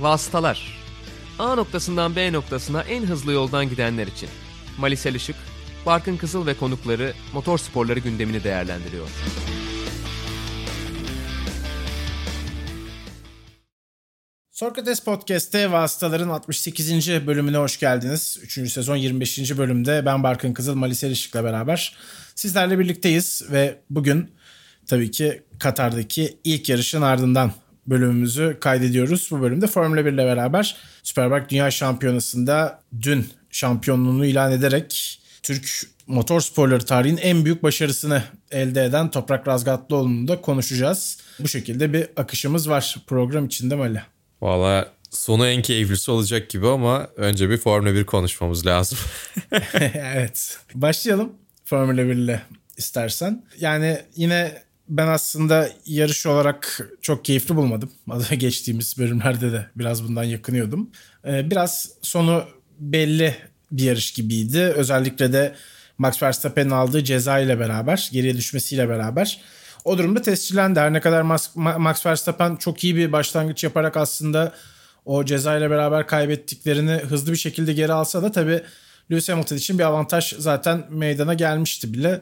Vasıtalar A noktasından B noktasına en hızlı yoldan gidenler için. Malisel Işık, Barkın Kızıl ve konukları motor sporları gündemini değerlendiriyor. Sokrates Podcast'te Vasıtaların 68. bölümüne hoş geldiniz. 3. sezon 25. bölümde ben Barkın Kızıl, Malisel Işık'la beraber sizlerle birlikteyiz ve bugün tabii ki Katar'daki ilk yarışın ardından bölümümüzü kaydediyoruz. Bu bölümde Formula 1 ile beraber Superbike Dünya Şampiyonası'nda dün şampiyonluğunu ilan ederek Türk motor sporları tarihinin en büyük başarısını elde eden Toprak Razgatlıoğlu'nu da konuşacağız. Bu şekilde bir akışımız var program içinde Mali. Valla sonu en keyiflisi olacak gibi ama önce bir Formula 1 konuşmamız lazım. evet. Başlayalım Formula 1 ile istersen. Yani yine ben aslında yarış olarak çok keyifli bulmadım. Geçtiğimiz bölümlerde de biraz bundan yakınıyordum. Ee, biraz sonu belli bir yarış gibiydi. Özellikle de Max Verstappen'in aldığı ceza ile beraber, geriye düşmesiyle beraber. O durumda tescillendi. Her ne kadar Max Verstappen çok iyi bir başlangıç yaparak aslında o ceza ile beraber kaybettiklerini hızlı bir şekilde geri alsa da tabii Lewis Hamilton için bir avantaj zaten meydana gelmişti bile.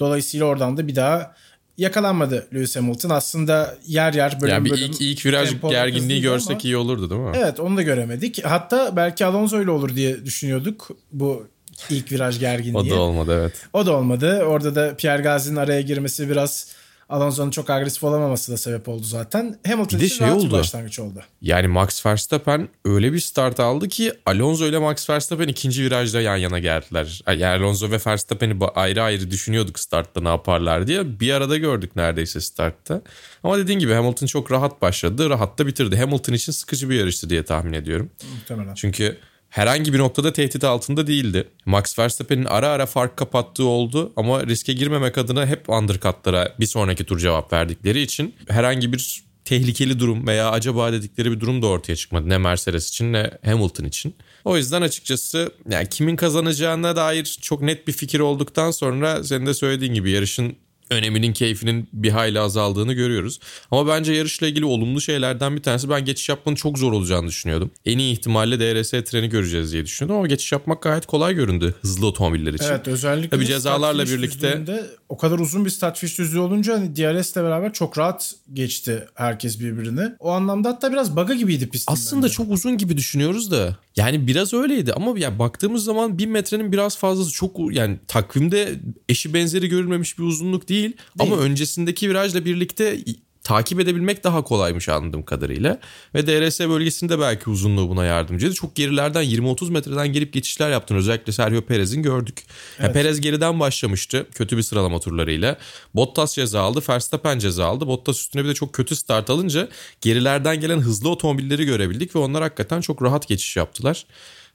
Dolayısıyla oradan da bir daha yakalanmadı Lewis Hamilton. Aslında yer yer bölüm yani bir bölüm. ilk, ilk viraj gerginliği görsek ama, iyi olurdu değil mi? Evet onu da göremedik. Hatta belki Alonso ile olur diye düşünüyorduk bu ilk viraj gerginliği. o da olmadı evet. O da olmadı. Orada da Pierre Gasly'nin araya girmesi biraz Alonso'nun çok agresif olamaması da sebep oldu zaten. Hamilton bir için şey rahat oldu. bir başlangıç oldu. Yani Max Verstappen öyle bir start aldı ki Alonso ile Max Verstappen ikinci virajda yan yana geldiler. Yani Alonso ve Verstappen'i ayrı ayrı düşünüyorduk startta ne yaparlar diye. Bir arada gördük neredeyse startta. Ama dediğin gibi Hamilton çok rahat başladı. Rahat da bitirdi. Hamilton için sıkıcı bir yarıştı diye tahmin ediyorum. Muhtemelen. Çünkü herhangi bir noktada tehdit altında değildi. Max Verstappen'in ara ara fark kapattığı oldu ama riske girmemek adına hep undercutlara bir sonraki tur cevap verdikleri için herhangi bir tehlikeli durum veya acaba dedikleri bir durum da ortaya çıkmadı. Ne Mercedes için ne Hamilton için. O yüzden açıkçası yani kimin kazanacağına dair çok net bir fikir olduktan sonra senin de söylediğin gibi yarışın öneminin keyfinin bir hayli azaldığını görüyoruz. Ama bence yarışla ilgili olumlu şeylerden bir tanesi ben geçiş yapmanın çok zor olacağını düşünüyordum. En iyi ihtimalle DRS treni göreceğiz diye düşünüyordum ama geçiş yapmak gayet kolay göründü hızlı otomobiller için. Evet özellikle Tabii cezalarla birlikte o kadar uzun bir start fiş düzlüğü olunca hani DRS ile beraber çok rahat geçti herkes birbirini. O anlamda hatta biraz bug'a gibiydi pistin. Aslında bence. çok uzun gibi düşünüyoruz da yani biraz öyleydi ama ya baktığımız zaman 1000 metrenin biraz fazlası çok yani takvimde eşi benzeri görülmemiş bir uzunluk değil. Değil. Ama öncesindeki virajla birlikte takip edebilmek daha kolaymış anladığım kadarıyla. Ve DRS bölgesinde belki uzunluğu buna yardımcıydı. Çok gerilerden 20-30 metreden gelip geçişler yaptın. Özellikle Sergio Perez'in gördük. Evet. Ya Perez geriden başlamıştı kötü bir sıralama turlarıyla. Bottas ceza aldı, Verstappen ceza aldı. Bottas üstüne bir de çok kötü start alınca gerilerden gelen hızlı otomobilleri görebildik ve onlar hakikaten çok rahat geçiş yaptılar.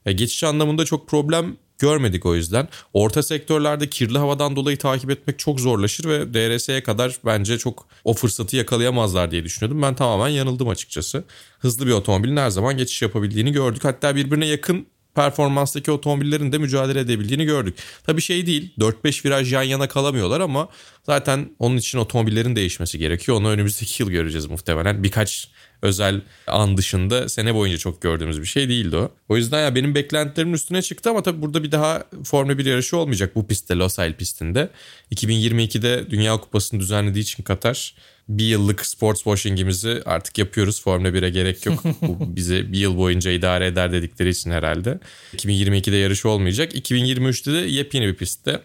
Ya geçiş anlamında çok problem görmedik o yüzden. Orta sektörlerde kirli havadan dolayı takip etmek çok zorlaşır ve DRS'ye kadar bence çok o fırsatı yakalayamazlar diye düşünüyordum. Ben tamamen yanıldım açıkçası. Hızlı bir otomobilin her zaman geçiş yapabildiğini gördük. Hatta birbirine yakın performanstaki otomobillerin de mücadele edebildiğini gördük. Tabii şey değil 4-5 viraj yan yana kalamıyorlar ama zaten onun için otomobillerin değişmesi gerekiyor. Onu önümüzdeki yıl göreceğiz muhtemelen. Birkaç özel an dışında sene boyunca çok gördüğümüz bir şey değildi o. O yüzden ya benim beklentilerimin üstüne çıktı ama tabii burada bir daha Formula 1 yarışı olmayacak bu pistte Losail pistinde. 2022'de Dünya Kupası'nı düzenlediği için Katar bir yıllık sports washing'imizi artık yapıyoruz. Formula 1'e gerek yok. Bu bizi bir yıl boyunca idare eder dedikleri için herhalde. 2022'de yarış olmayacak. 2023'te de yepyeni bir pistte.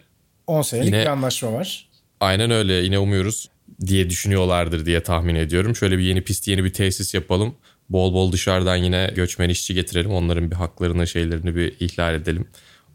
10 senelik Yine, bir anlaşma var. Aynen öyle. Yine umuyoruz diye düşünüyorlardır diye tahmin ediyorum. Şöyle bir yeni pist, yeni bir tesis yapalım. Bol bol dışarıdan yine göçmen işçi getirelim. Onların bir haklarını, şeylerini bir ihlal edelim.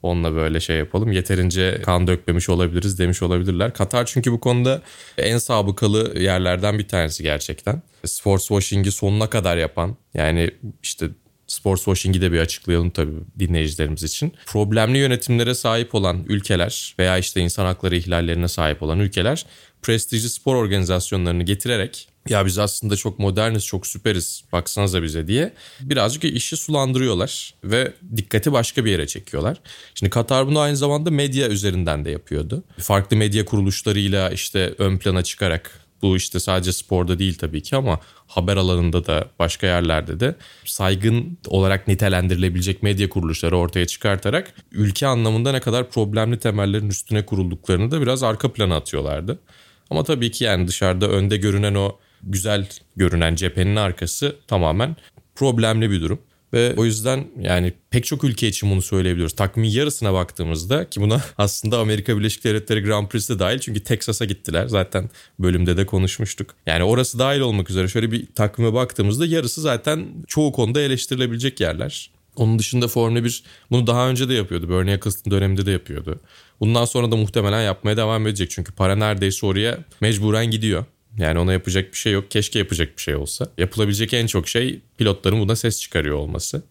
Onunla böyle şey yapalım. Yeterince kan dökmemiş olabiliriz demiş olabilirler. Katar çünkü bu konuda en sabıkalı yerlerden bir tanesi gerçekten. Sports washing'i sonuna kadar yapan yani işte sports washing'i de bir açıklayalım tabii dinleyicilerimiz için. Problemli yönetimlere sahip olan ülkeler veya işte insan hakları ihlallerine sahip olan ülkeler prestijli spor organizasyonlarını getirerek ya biz aslında çok moderniz, çok süperiz baksanıza bize diye birazcık işi sulandırıyorlar ve dikkati başka bir yere çekiyorlar. Şimdi Katar bunu aynı zamanda medya üzerinden de yapıyordu. Farklı medya kuruluşlarıyla işte ön plana çıkarak Bu işte sadece sporda değil tabii ki ama haber alanında da başka yerlerde de saygın olarak nitelendirilebilecek medya kuruluşları ortaya çıkartarak ülke anlamında ne kadar problemli temellerin üstüne kurulduklarını da biraz arka plana atıyorlardı. Ama tabii ki yani dışarıda önde görünen o güzel görünen cephenin arkası tamamen problemli bir durum. Ve o yüzden yani pek çok ülke için bunu söyleyebiliyoruz. Takvimin yarısına baktığımızda ki buna aslında Amerika Birleşik Devletleri Grand Prix'si de dahil. Çünkü Texas'a gittiler. Zaten bölümde de konuşmuştuk. Yani orası dahil olmak üzere şöyle bir takvime baktığımızda yarısı zaten çoğu konuda eleştirilebilecek yerler. Onun dışında Formula 1 bunu daha önce de yapıyordu. Bernie Eccleston döneminde de yapıyordu. Bundan sonra da muhtemelen yapmaya devam edecek. Çünkü para neredeyse oraya mecburen gidiyor. Yani ona yapacak bir şey yok. Keşke yapacak bir şey olsa. Yapılabilecek en çok şey pilotların buna ses çıkarıyor olması.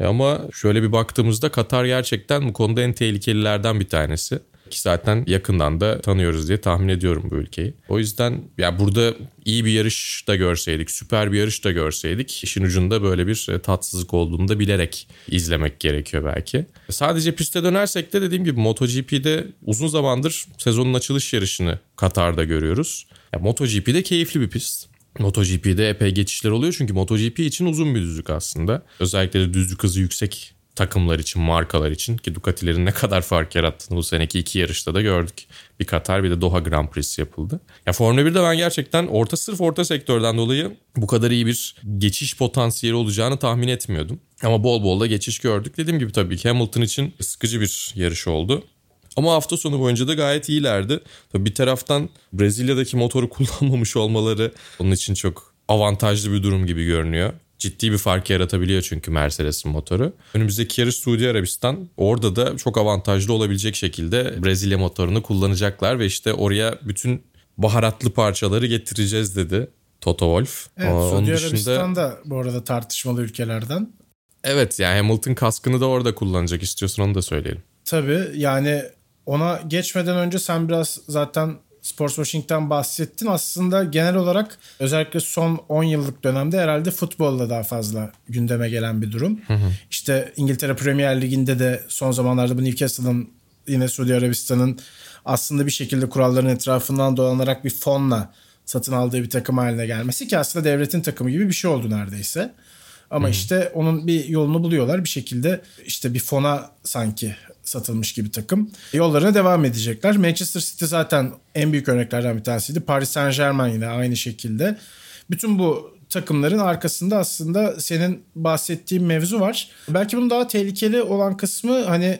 E ama şöyle bir baktığımızda Katar gerçekten bu konuda en tehlikelilerden bir tanesi. Ki zaten yakından da tanıyoruz diye tahmin ediyorum bu ülkeyi. O yüzden ya burada iyi bir yarış da görseydik, süper bir yarış da görseydik işin ucunda böyle bir e, tatsızlık olduğunu da bilerek izlemek gerekiyor belki. Sadece piste dönersek de dediğim gibi MotoGP'de uzun zamandır sezonun açılış yarışını Katar'da görüyoruz. Ya MotoGP de keyifli bir pist. MotoGP'de epey geçişler oluyor çünkü MotoGP için uzun bir düzlük aslında. Özellikle de düzlük hızı yüksek takımlar için, markalar için ki Ducati'lerin ne kadar fark yarattığını bu seneki iki yarışta da gördük. Bir Katar bir de Doha Grand Prix yapıldı. Ya Formula 1'de ben gerçekten orta sırf orta sektörden dolayı bu kadar iyi bir geçiş potansiyeli olacağını tahmin etmiyordum. Ama bol bol da geçiş gördük. Dediğim gibi tabii ki Hamilton için sıkıcı bir yarış oldu. Ama hafta sonu boyunca da gayet iyilerdi. Tabii bir taraftan Brezilya'daki motoru kullanmamış olmaları onun için çok avantajlı bir durum gibi görünüyor. Ciddi bir fark yaratabiliyor çünkü Mercedes'in motoru. Önümüzdeki yarış Suudi Arabistan. Orada da çok avantajlı olabilecek şekilde Brezilya motorunu kullanacaklar ve işte oraya bütün baharatlı parçaları getireceğiz dedi Toto Wolff. Evet, Aa, Suudi Arabistan da bu arada tartışmalı ülkelerden. Evet yani Hamilton kaskını da orada kullanacak istiyorsun onu da söyleyelim. Tabii yani ona geçmeden önce sen biraz zaten sportswashing'den bahsettin. Aslında genel olarak özellikle son 10 yıllık dönemde herhalde futbolda daha fazla gündeme gelen bir durum. Hı hı. İşte İngiltere Premier Ligi'nde de son zamanlarda bu Newcastle'ın yine Suudi Arabistan'ın aslında bir şekilde kuralların etrafından dolanarak bir fonla satın aldığı bir takım haline gelmesi ki aslında devletin takımı gibi bir şey oldu neredeyse. Ama Hı-hı. işte onun bir yolunu buluyorlar bir şekilde işte bir fona sanki satılmış gibi takım. Yollarına devam edecekler. Manchester City zaten en büyük örneklerden bir tanesiydi. Paris Saint Germain yine aynı şekilde. Bütün bu takımların arkasında aslında senin bahsettiğin mevzu var. Belki bunun daha tehlikeli olan kısmı hani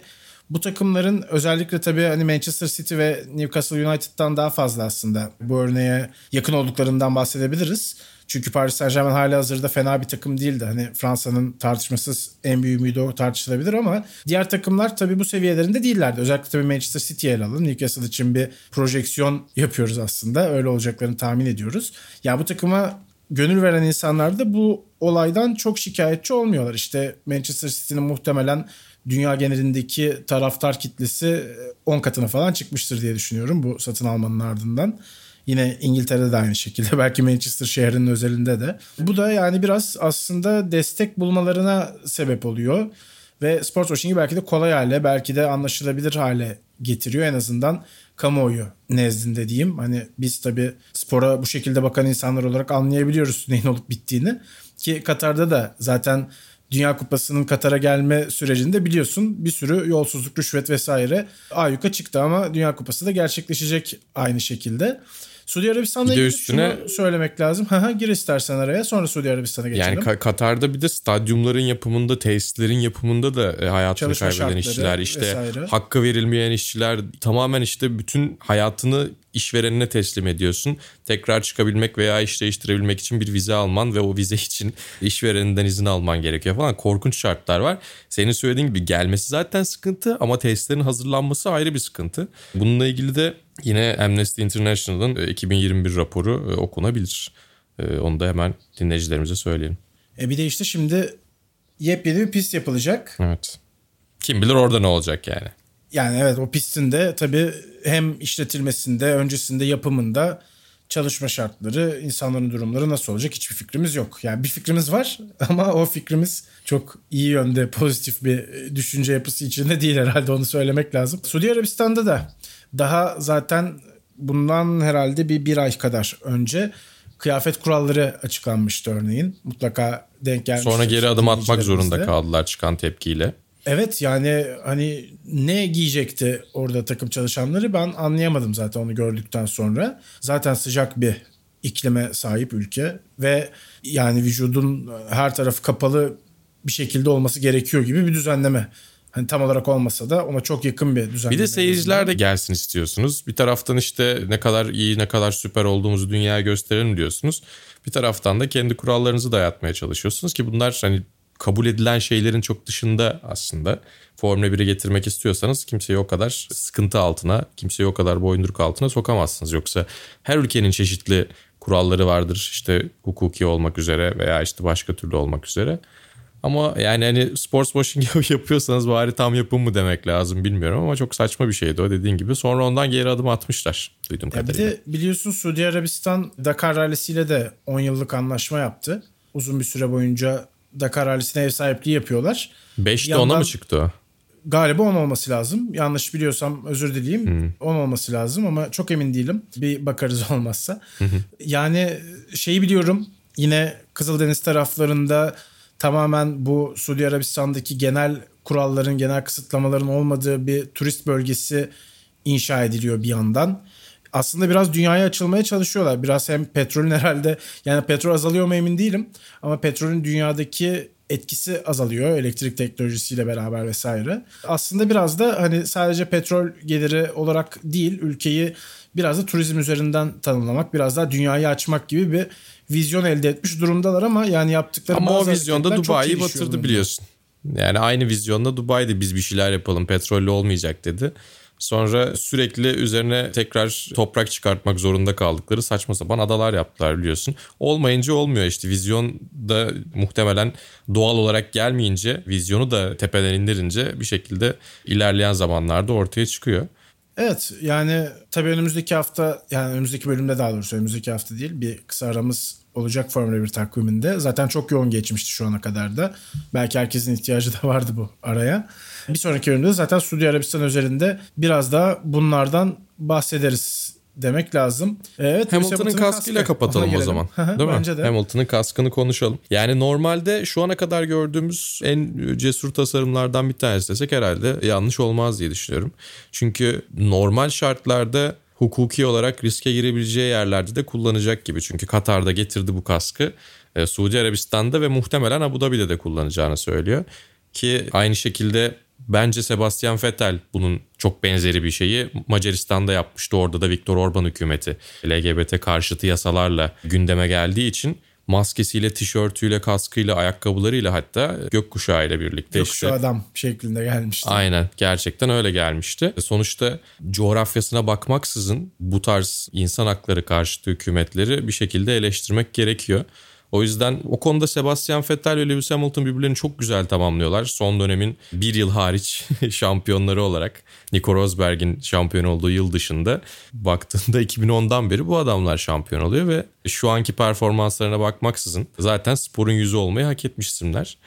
bu takımların özellikle tabii hani Manchester City ve Newcastle United'dan daha fazla aslında bu örneğe yakın olduklarından bahsedebiliriz. Çünkü Paris Saint Germain hala hazırda fena bir takım değildi. Hani Fransa'nın tartışmasız en büyük ümidi o tartışılabilir ama diğer takımlar tabii bu seviyelerinde değillerdi. Özellikle tabii Manchester City'ye ele alalım. Newcastle için bir projeksiyon yapıyoruz aslında. Öyle olacaklarını tahmin ediyoruz. Ya bu takıma gönül veren insanlar da bu olaydan çok şikayetçi olmuyorlar. İşte Manchester City'nin muhtemelen dünya genelindeki taraftar kitlesi 10 katına falan çıkmıştır diye düşünüyorum bu satın almanın ardından. Yine İngiltere'de de aynı şekilde. Belki Manchester şehrinin özelinde de. Bu da yani biraz aslında destek bulmalarına sebep oluyor. Ve sport washing'i belki de kolay hale, belki de anlaşılabilir hale getiriyor. En azından kamuoyu nezdinde diyeyim. Hani biz tabii spora bu şekilde bakan insanlar olarak anlayabiliyoruz neyin olup bittiğini. Ki Katar'da da zaten Dünya Kupası'nın Katar'a gelme sürecinde biliyorsun bir sürü yolsuzluk, rüşvet vesaire ayyuka çıktı ama Dünya Kupası da gerçekleşecek aynı şekilde. Suudi Arabistan'da ilgili üstüne, şunu söylemek lazım. Haha gir istersen araya sonra Suudi Arabistan'a geçelim. Yani Ka- Katar'da bir de stadyumların yapımında, tesislerin yapımında da e, hayatını Çalışma kaybeden işçiler, işte vesaire. hakkı verilmeyen işçiler tamamen işte bütün hayatını işverenine teslim ediyorsun. Tekrar çıkabilmek veya iş değiştirebilmek için bir vize alman ve o vize için işvereninden izin alman gerekiyor falan. Korkunç şartlar var. Senin söylediğin gibi gelmesi zaten sıkıntı ama testlerin hazırlanması ayrı bir sıkıntı. Bununla ilgili de yine Amnesty International'ın 2021 e, raporu e, okunabilir. E, onu da hemen dinleyicilerimize söyleyelim. E bir de işte şimdi yepyeni bir pist yapılacak. Evet. Kim bilir orada ne olacak yani. Yani evet o pistin de tabii hem işletilmesinde, öncesinde yapımında çalışma şartları, insanların durumları nasıl olacak hiçbir fikrimiz yok. Yani bir fikrimiz var ama o fikrimiz çok iyi yönde pozitif bir düşünce yapısı içinde değil herhalde onu söylemek lazım. Suudi Arabistan'da da daha zaten bundan herhalde bir bir ay kadar önce kıyafet kuralları açıklanmıştı örneğin. Mutlaka denk gelmiştir. Sonra geri adım atmak zorunda kaldılar çıkan tepkiyle. Evet yani hani ne giyecekti orada takım çalışanları ben anlayamadım zaten onu gördükten sonra. Zaten sıcak bir iklime sahip ülke ve yani vücudun her tarafı kapalı bir şekilde olması gerekiyor gibi bir düzenleme. Hani tam olarak olmasa da ona çok yakın bir düzenleme. Bir de seyirciler de gelsin istiyorsunuz. Bir taraftan işte ne kadar iyi ne kadar süper olduğumuzu dünyaya gösterelim diyorsunuz. Bir taraftan da kendi kurallarınızı dayatmaya çalışıyorsunuz ki bunlar hani kabul edilen şeylerin çok dışında aslında. Formula 1'e getirmek istiyorsanız kimseyi o kadar sıkıntı altına, kimseyi o kadar boyunduruk altına sokamazsınız. Yoksa her ülkenin çeşitli kuralları vardır. İşte hukuki olmak üzere veya işte başka türlü olmak üzere. Ama yani hani sports washing yapıyorsanız bari tam yapın mı demek lazım bilmiyorum ama çok saçma bir şeydi o dediğin gibi. Sonra ondan geri adım atmışlar duyduğum Ya bir kadarıyla. de biliyorsun Suudi Arabistan Dakar rallisiyle de 10 yıllık anlaşma yaptı. Uzun bir süre boyunca Dakar rallisine ev sahipliği yapıyorlar. 5 de yandan- ona mı çıktı o? Galiba 10 olması lazım. Yanlış biliyorsam özür dileyeyim. Hmm. 10 olması lazım ama çok emin değilim. Bir bakarız olmazsa. yani şeyi biliyorum. Yine Kızıldeniz taraflarında tamamen bu Suudi Arabistan'daki genel kuralların, genel kısıtlamaların olmadığı bir turist bölgesi inşa ediliyor bir yandan. Aslında biraz dünyaya açılmaya çalışıyorlar. Biraz hem petrolün herhalde yani petrol azalıyor mu emin değilim. Ama petrolün dünyadaki etkisi azalıyor elektrik teknolojisiyle beraber vesaire. Aslında biraz da hani sadece petrol geliri olarak değil ülkeyi biraz da turizm üzerinden tanımlamak, biraz daha dünyayı açmak gibi bir vizyon elde etmiş durumdalar ama yani yaptıkları Ama o vizyonda Dubai'yi batırdı biliyorsun. Yani aynı vizyonda Dubai'de biz bir şeyler yapalım petrollü olmayacak dedi. Sonra sürekli üzerine tekrar toprak çıkartmak zorunda kaldıkları saçma sapan adalar yaptılar biliyorsun. Olmayınca olmuyor işte vizyon da muhtemelen doğal olarak gelmeyince vizyonu da tepeden indirince bir şekilde ilerleyen zamanlarda ortaya çıkıyor. Evet yani tabii önümüzdeki hafta yani önümüzdeki bölümde daha doğrusu önümüzdeki hafta değil bir kısa aramız olacak Formula 1 takviminde. Zaten çok yoğun geçmişti şu ana kadar da. Belki herkesin ihtiyacı da vardı bu araya. Bir sonraki bölümde de zaten Suudi Arabistan özelinde biraz daha bunlardan bahsederiz demek lazım. Evet, Hamilton'ın Lewis kaskıyla kaskı. kapatalım o zaman. Değil mi? Bence de. Hamilton'ın kaskını konuşalım. Yani normalde şu ana kadar gördüğümüz en cesur tasarımlardan bir tanesi desek herhalde yanlış olmaz diye düşünüyorum. Çünkü normal şartlarda hukuki olarak riske girebileceği yerlerde de kullanacak gibi. Çünkü Katar'da getirdi bu kaskı. E, Suudi Arabistan'da ve muhtemelen Abu Dhabi'de de kullanacağını söylüyor. Ki aynı şekilde bence Sebastian Vettel bunun çok benzeri bir şeyi Macaristan'da yapmıştı. Orada da Viktor Orban hükümeti LGBT karşıtı yasalarla gündeme geldiği için maskesiyle, tişörtüyle, kaskıyla, ayakkabılarıyla hatta gökkuşağıyla birlikte Yok şu işte adam şeklinde gelmişti. Aynen gerçekten öyle gelmişti. Sonuçta coğrafyasına bakmaksızın bu tarz insan hakları karşıtı hükümetleri bir şekilde eleştirmek gerekiyor. O yüzden o konuda Sebastian Vettel ve Lewis Hamilton birbirlerini çok güzel tamamlıyorlar. Son dönemin bir yıl hariç şampiyonları olarak Nico Rosberg'in şampiyon olduğu yıl dışında baktığında 2010'dan beri bu adamlar şampiyon oluyor ve şu anki performanslarına bakmaksızın zaten sporun yüzü olmayı hak etmiş isimler.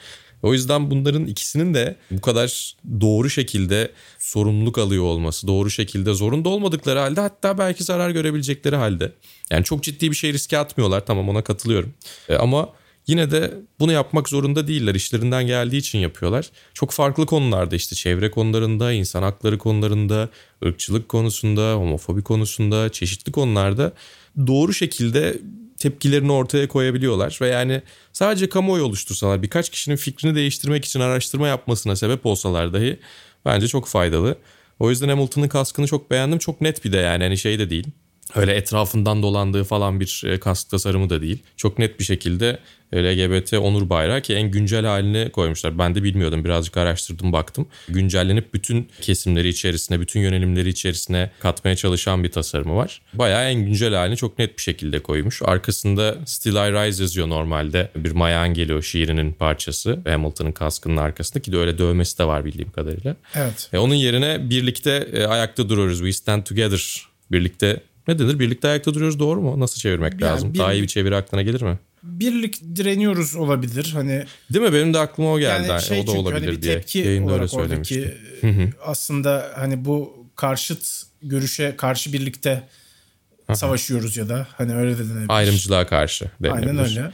O yüzden bunların ikisinin de bu kadar doğru şekilde sorumluluk alıyor olması, doğru şekilde zorunda olmadıkları halde hatta belki zarar görebilecekleri halde. Yani çok ciddi bir şey riske atmıyorlar tamam ona katılıyorum. E, ama yine de bunu yapmak zorunda değiller. İşlerinden geldiği için yapıyorlar. Çok farklı konularda işte çevre konularında, insan hakları konularında, ırkçılık konusunda, homofobi konusunda, çeşitli konularda doğru şekilde tepkilerini ortaya koyabiliyorlar ve yani sadece kamuoyu oluştursalar birkaç kişinin fikrini değiştirmek için araştırma yapmasına sebep olsalar dahi bence çok faydalı. O yüzden Hamilton'ın kaskını çok beğendim. Çok net bir de yani hani şey de değil. Öyle etrafından dolandığı falan bir e, kask tasarımı da değil. Çok net bir şekilde LGBT onur bayrağı ki en güncel halini koymuşlar. Ben de bilmiyordum birazcık araştırdım baktım. Güncellenip bütün kesimleri içerisine, bütün yönelimleri içerisine katmaya çalışan bir tasarımı var. Bayağı en güncel halini çok net bir şekilde koymuş. Arkasında Still I Rise yazıyor normalde. Bir Maya geliyor şiirinin parçası. Hamilton'ın kaskının arkasında ki de öyle dövmesi de var bildiğim kadarıyla. Evet. E, onun yerine birlikte e, ayakta duruyoruz. We stand together. Birlikte ne denir? Birlikte ayakta duruyoruz doğru mu? Nasıl çevirmek Yani lazım? bir- Daha iyi bir çeviri aklına gelir mi? Birlik direniyoruz olabilir. Hani Değil mi? Benim de aklıma o geldi. Yani şey o da çünkü olabilir hani bir diye. tepki Yayında öyle olarak söylemişti. oradaki aslında hani bu karşıt görüşe karşı birlikte savaşıyoruz ya da hani öyle de denebilir. Ayrımcılığa karşı denilebilir. Aynen öyle.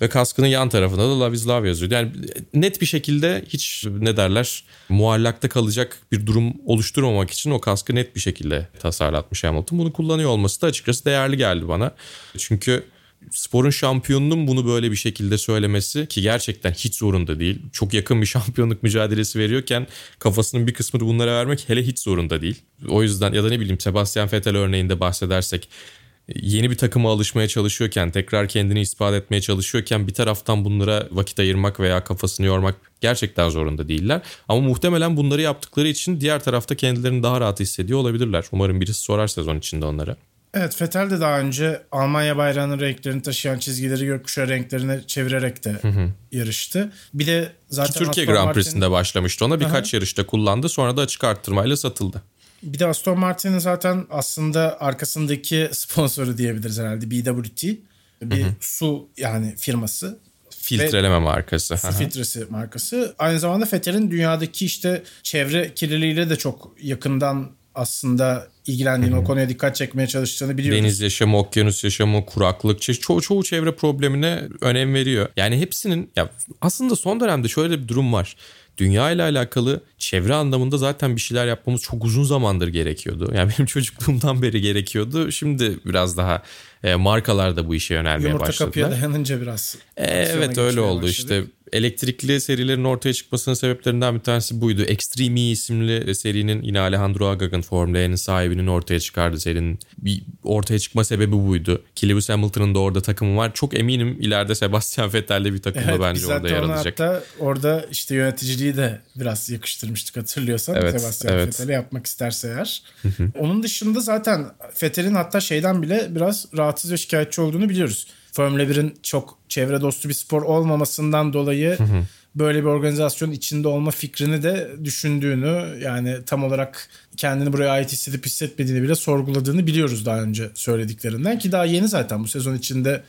Ve kaskının yan tarafında da Love is Love yazıyor. Yani net bir şekilde hiç ne derler muallakta kalacak bir durum oluşturmamak için o kaskı net bir şekilde tasarlatmış Hamilton. Bunu kullanıyor olması da açıkçası değerli geldi bana. Çünkü sporun şampiyonunun bunu böyle bir şekilde söylemesi ki gerçekten hiç zorunda değil. Çok yakın bir şampiyonluk mücadelesi veriyorken kafasının bir kısmını bunlara vermek hele hiç zorunda değil. O yüzden ya da ne bileyim Sebastian Vettel örneğinde bahsedersek yeni bir takıma alışmaya çalışıyorken, tekrar kendini ispat etmeye çalışıyorken bir taraftan bunlara vakit ayırmak veya kafasını yormak gerçekten zorunda değiller. Ama muhtemelen bunları yaptıkları için diğer tarafta kendilerini daha rahat hissediyor olabilirler. Umarım birisi sorar sezon içinde onlara. Evet Vettel de daha önce Almanya bayrağının renklerini taşıyan çizgileri gökkuşağı renklerine çevirerek de hı hı. yarıştı. Bir de zaten Ki Türkiye Grand Prix'sinde başlamıştı ona birkaç Aha. yarışta kullandı sonra da açık arttırmayla satıldı. Bir de Aston Martin'in zaten aslında arkasındaki sponsoru diyebiliriz herhalde BWT. Bir hı hı. su yani firması. Filtreleme markası. Su filtresi markası. Aynı zamanda Vettel'in dünyadaki işte çevre kirliliğiyle de çok yakından aslında ilgilendiğini, o konuya dikkat çekmeye çalıştığını biliyoruz. Deniz yaşamı, okyanus yaşamı, kuraklık, çoğu, çoğu çevre problemine önem veriyor. Yani hepsinin ya aslında son dönemde şöyle bir durum var dünya ile alakalı çevre anlamında zaten bir şeyler yapmamız çok uzun zamandır gerekiyordu. Yani benim çocukluğumdan beri gerekiyordu. Şimdi biraz daha e, markalar da bu işe yönelmeye Yumurta başladılar. Yumurta kapıya dayanınca biraz. E, evet öyle oldu başladı. işte elektrikli serilerin ortaya çıkmasının sebeplerinden bir tanesi buydu. Extreme E isimli serinin yine Alejandro Agag'ın Formula 1'in sahibinin ortaya çıkardığı serinin bir ortaya çıkma sebebi buydu. Ki Lewis Hamilton'ın da orada takımı var. Çok eminim ileride Sebastian Vettel'de bir takımda evet, bence orada yer alacak. Hatta orada işte yöneticiliği de biraz yakıştırmıştık hatırlıyorsan. Evet, Sebastian evet. Vettel'e yapmak isterse eğer. Onun dışında zaten Vettel'in hatta şeyden bile biraz rahatsız ve şikayetçi olduğunu biliyoruz. Formula 1'in çok çevre dostu bir spor olmamasından dolayı hı hı. böyle bir organizasyonun içinde olma fikrini de düşündüğünü yani tam olarak kendini buraya ait hissedip hissetmediğini bile sorguladığını biliyoruz daha önce söylediklerinden ki daha yeni zaten bu sezon içinde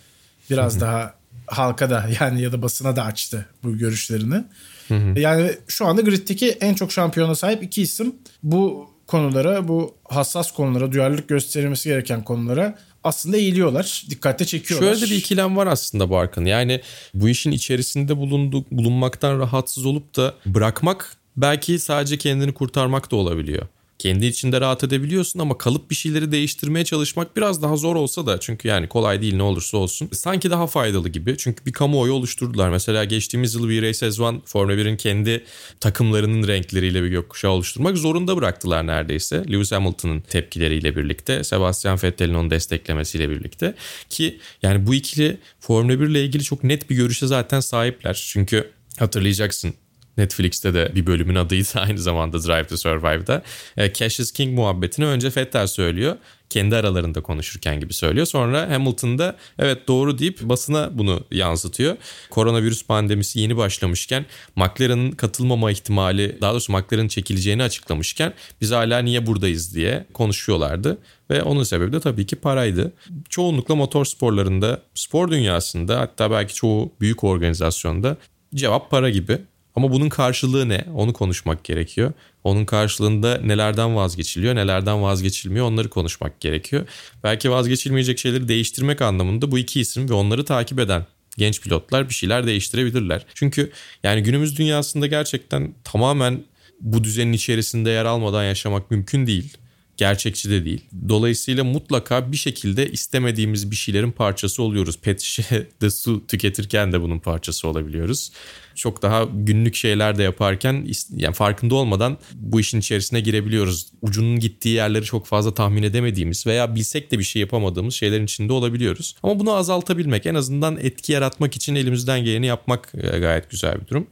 biraz hı hı. daha halka da yani ya da basına da açtı bu görüşlerini. Hı hı. Yani şu anda griddeki en çok şampiyona sahip iki isim bu konulara, bu hassas konulara, duyarlılık gösterilmesi gereken konulara aslında eğiliyorlar. Dikkatle çekiyorlar. Şöyle de bir ikilem var aslında Barkın. Yani bu işin içerisinde bulunduk, bulunmaktan rahatsız olup da bırakmak belki sadece kendini kurtarmak da olabiliyor kendi içinde rahat edebiliyorsun ama kalıp bir şeyleri değiştirmeye çalışmak biraz daha zor olsa da çünkü yani kolay değil ne olursa olsun sanki daha faydalı gibi. Çünkü bir kamuoyu oluşturdular. Mesela geçtiğimiz yıl bir Race One Formula 1'in kendi takımlarının renkleriyle bir gökkuşağı oluşturmak zorunda bıraktılar neredeyse. Lewis Hamilton'ın tepkileriyle birlikte, Sebastian Vettel'in onu desteklemesiyle birlikte ki yani bu ikili Formula 1 ile ilgili çok net bir görüşe zaten sahipler. Çünkü hatırlayacaksın Netflix'te de bir bölümün adıydı aynı zamanda Drive to Survive'da. E, Cash is King muhabbetini önce Vettel söylüyor. Kendi aralarında konuşurken gibi söylüyor. Sonra Hamilton da evet doğru deyip basına bunu yansıtıyor. Koronavirüs pandemisi yeni başlamışken McLaren'ın katılmama ihtimali daha doğrusu McLaren'ın çekileceğini açıklamışken biz hala niye buradayız diye konuşuyorlardı. Ve onun sebebi de tabii ki paraydı. Çoğunlukla motor sporlarında, spor dünyasında hatta belki çoğu büyük organizasyonda cevap para gibi. Ama bunun karşılığı ne? Onu konuşmak gerekiyor. Onun karşılığında nelerden vazgeçiliyor, nelerden vazgeçilmiyor onları konuşmak gerekiyor. Belki vazgeçilmeyecek şeyleri değiştirmek anlamında bu iki isim ve onları takip eden genç pilotlar bir şeyler değiştirebilirler. Çünkü yani günümüz dünyasında gerçekten tamamen bu düzenin içerisinde yer almadan yaşamak mümkün değil gerçekçi de değil. Dolayısıyla mutlaka bir şekilde istemediğimiz bir şeylerin parçası oluyoruz. Pet şişede su tüketirken de bunun parçası olabiliyoruz. Çok daha günlük şeyler de yaparken yani farkında olmadan bu işin içerisine girebiliyoruz. Ucunun gittiği yerleri çok fazla tahmin edemediğimiz veya bilsek de bir şey yapamadığımız şeylerin içinde olabiliyoruz. Ama bunu azaltabilmek en azından etki yaratmak için elimizden geleni yapmak e, gayet güzel bir durum.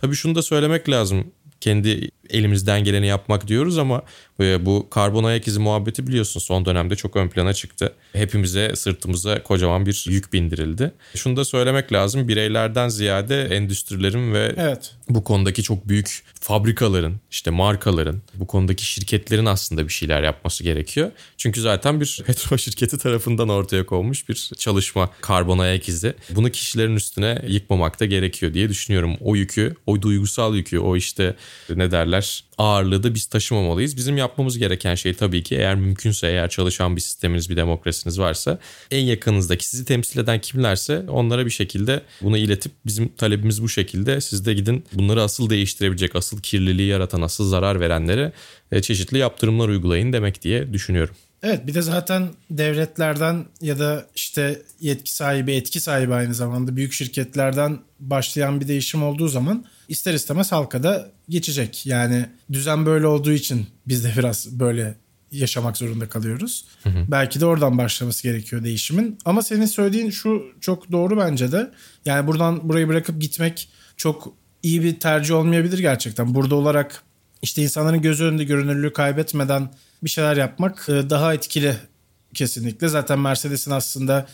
Tabii şunu da söylemek lazım kendi elimizden geleni yapmak diyoruz ama bu karbon ayak izi muhabbeti biliyorsun son dönemde çok ön plana çıktı. Hepimize sırtımıza kocaman bir yük bindirildi. Şunu da söylemek lazım bireylerden ziyade endüstrilerin ve evet. bu konudaki çok büyük fabrikaların işte markaların bu konudaki şirketlerin aslında bir şeyler yapması gerekiyor. Çünkü zaten bir petrol şirketi tarafından ortaya konmuş bir çalışma karbon ayak izi. Bunu kişilerin üstüne yıkmamak da gerekiyor diye düşünüyorum. O yükü, o duygusal yükü, o işte ne derler ağırlığı da biz taşımamalıyız. Bizim yapmamız gereken şey tabii ki eğer mümkünse eğer çalışan bir sisteminiz bir demokrasiniz varsa en yakınızdaki sizi temsil eden kimlerse onlara bir şekilde bunu iletip bizim talebimiz bu şekilde siz de gidin bunları asıl değiştirebilecek asıl kirliliği yaratan asıl zarar verenlere e, çeşitli yaptırımlar uygulayın demek diye düşünüyorum. Evet bir de zaten devletlerden ya da işte yetki sahibi, etki sahibi aynı zamanda büyük şirketlerden başlayan bir değişim olduğu zaman ister istemez halka da geçecek. Yani düzen böyle olduğu için biz de biraz böyle yaşamak zorunda kalıyoruz. Hı hı. Belki de oradan başlaması gerekiyor değişimin. Ama senin söylediğin şu çok doğru bence de. Yani buradan burayı bırakıp gitmek çok iyi bir tercih olmayabilir gerçekten. Burada olarak işte insanların göz önünde görünürlüğü kaybetmeden bir şeyler yapmak e, daha etkili kesinlikle. Zaten Mercedes'in aslında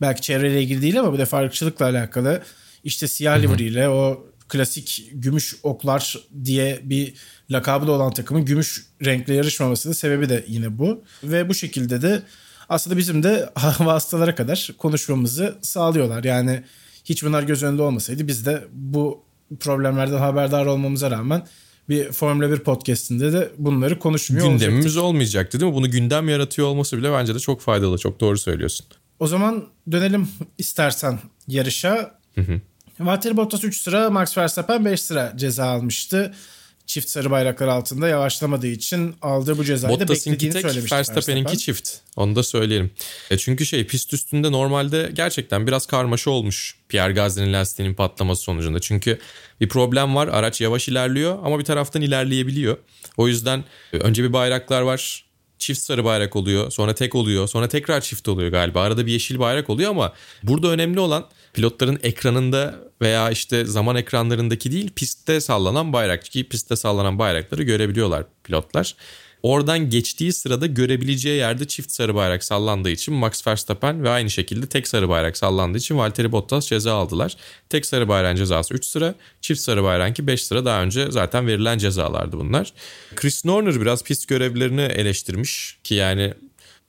belki çevreyle ilgili değil ama bu defa ırkçılıkla alakalı işte siyah livriyle o klasik gümüş oklar diye bir lakabı da olan takımın gümüş renkle yarışmamasının sebebi de yine bu. Ve bu şekilde de aslında bizim de vasıtalara kadar konuşmamızı sağlıyorlar. Yani hiç bunlar göz önünde olmasaydı biz de bu problemlerden haberdar olmamıza rağmen bir Formula 1 podcastinde de bunları konuşmuyor Gündemimiz olacaktık. olmayacaktı değil mi? Bunu gündem yaratıyor olması bile bence de çok faydalı. Çok doğru söylüyorsun. O zaman dönelim istersen yarışa. Hı hı. Valtteri Bottas 3 sıra, Max Verstappen 5 sıra ceza almıştı. Çift sarı bayraklar altında yavaşlamadığı için aldığı bu cezayı da beklediğini tek, söylemişti. Verstappen'inki Verstappen. çift. Onu da söyleyelim. E çünkü şey pist üstünde normalde gerçekten biraz karmaşa olmuş Pierre Gasly'nin lastiğinin patlaması sonucunda. Çünkü bir problem var. Araç yavaş ilerliyor ama bir taraftan ilerleyebiliyor. O yüzden e, önce bir bayraklar var çift sarı bayrak oluyor. Sonra tek oluyor. Sonra tekrar çift oluyor galiba. Arada bir yeşil bayrak oluyor ama burada önemli olan pilotların ekranında veya işte zaman ekranlarındaki değil pistte sallanan bayrak. Ki pistte sallanan bayrakları görebiliyorlar pilotlar. Oradan geçtiği sırada görebileceği yerde çift sarı bayrak sallandığı için Max Verstappen ve aynı şekilde tek sarı bayrak sallandığı için Valtteri Bottas ceza aldılar. Tek sarı bayrağın cezası 3 sıra, çift sarı bayrağınki 5 sıra daha önce zaten verilen cezalardı bunlar. Chris Norner biraz pist görevlerini eleştirmiş ki yani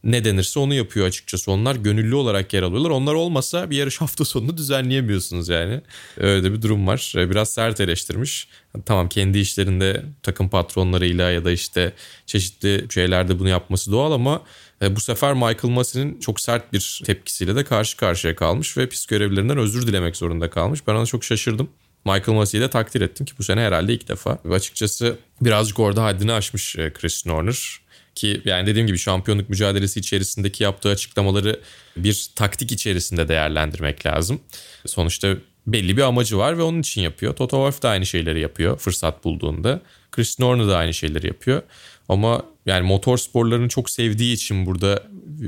ne denirse onu yapıyor açıkçası. Onlar gönüllü olarak yer alıyorlar. Onlar olmasa bir yarış hafta sonunu düzenleyemiyorsunuz yani. Öyle bir durum var. Biraz sert eleştirmiş. Tamam kendi işlerinde takım patronlarıyla ya da işte çeşitli şeylerde bunu yapması doğal ama e, bu sefer Michael Massey'nin çok sert bir tepkisiyle de karşı karşıya kalmış ve pist görevlilerinden özür dilemek zorunda kalmış. Ben ona çok şaşırdım. Michael Massey'i de takdir ettim ki bu sene herhalde ilk defa. Ve açıkçası birazcık orada haddini aşmış e, Chris Norner. Ki yani dediğim gibi şampiyonluk mücadelesi içerisindeki yaptığı açıklamaları bir taktik içerisinde değerlendirmek lazım. Sonuçta belli bir amacı var ve onun için yapıyor. Toto Wolff da aynı şeyleri yapıyor fırsat bulduğunda. Chris Norner da aynı şeyleri yapıyor. Ama yani motor sporlarını çok sevdiği için burada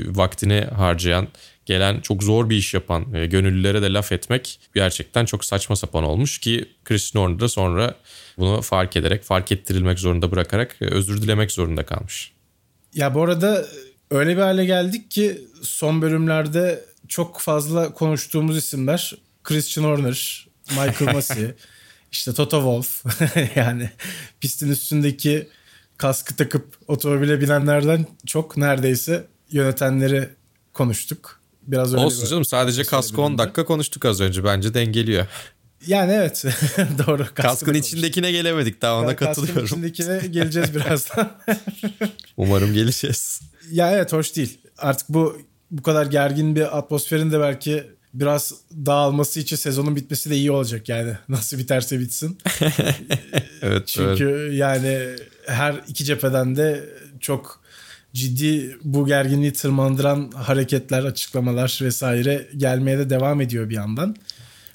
vaktini harcayan, gelen çok zor bir iş yapan e, gönüllülere de laf etmek gerçekten çok saçma sapan olmuş ki Chris Norner da sonra bunu fark ederek, fark ettirilmek zorunda bırakarak e, özür dilemek zorunda kalmış. Ya bu arada öyle bir hale geldik ki son bölümlerde çok fazla konuştuğumuz isimler Christian Horner, Michael Massey, işte Toto Wolff yani pistin üstündeki kaskı takıp otomobile binenlerden çok neredeyse yönetenleri konuştuk. Biraz öyle Olsun canım sadece kaskı 10 dakika konuştuk az önce bence dengeliyor. Yani evet doğru. Kaskın, Kaskın içindekine gelemedik daha ona katılıyorum. Kaskın içindekine geleceğiz birazdan. Umarım geleceğiz. Ya evet hoş değil. Artık bu bu kadar gergin bir atmosferin de belki biraz dağılması için sezonun bitmesi de iyi olacak yani. Nasıl biterse bitsin. evet. Çünkü evet. yani her iki cepheden de çok ciddi bu gerginliği tırmandıran hareketler, açıklamalar vesaire gelmeye de devam ediyor bir yandan.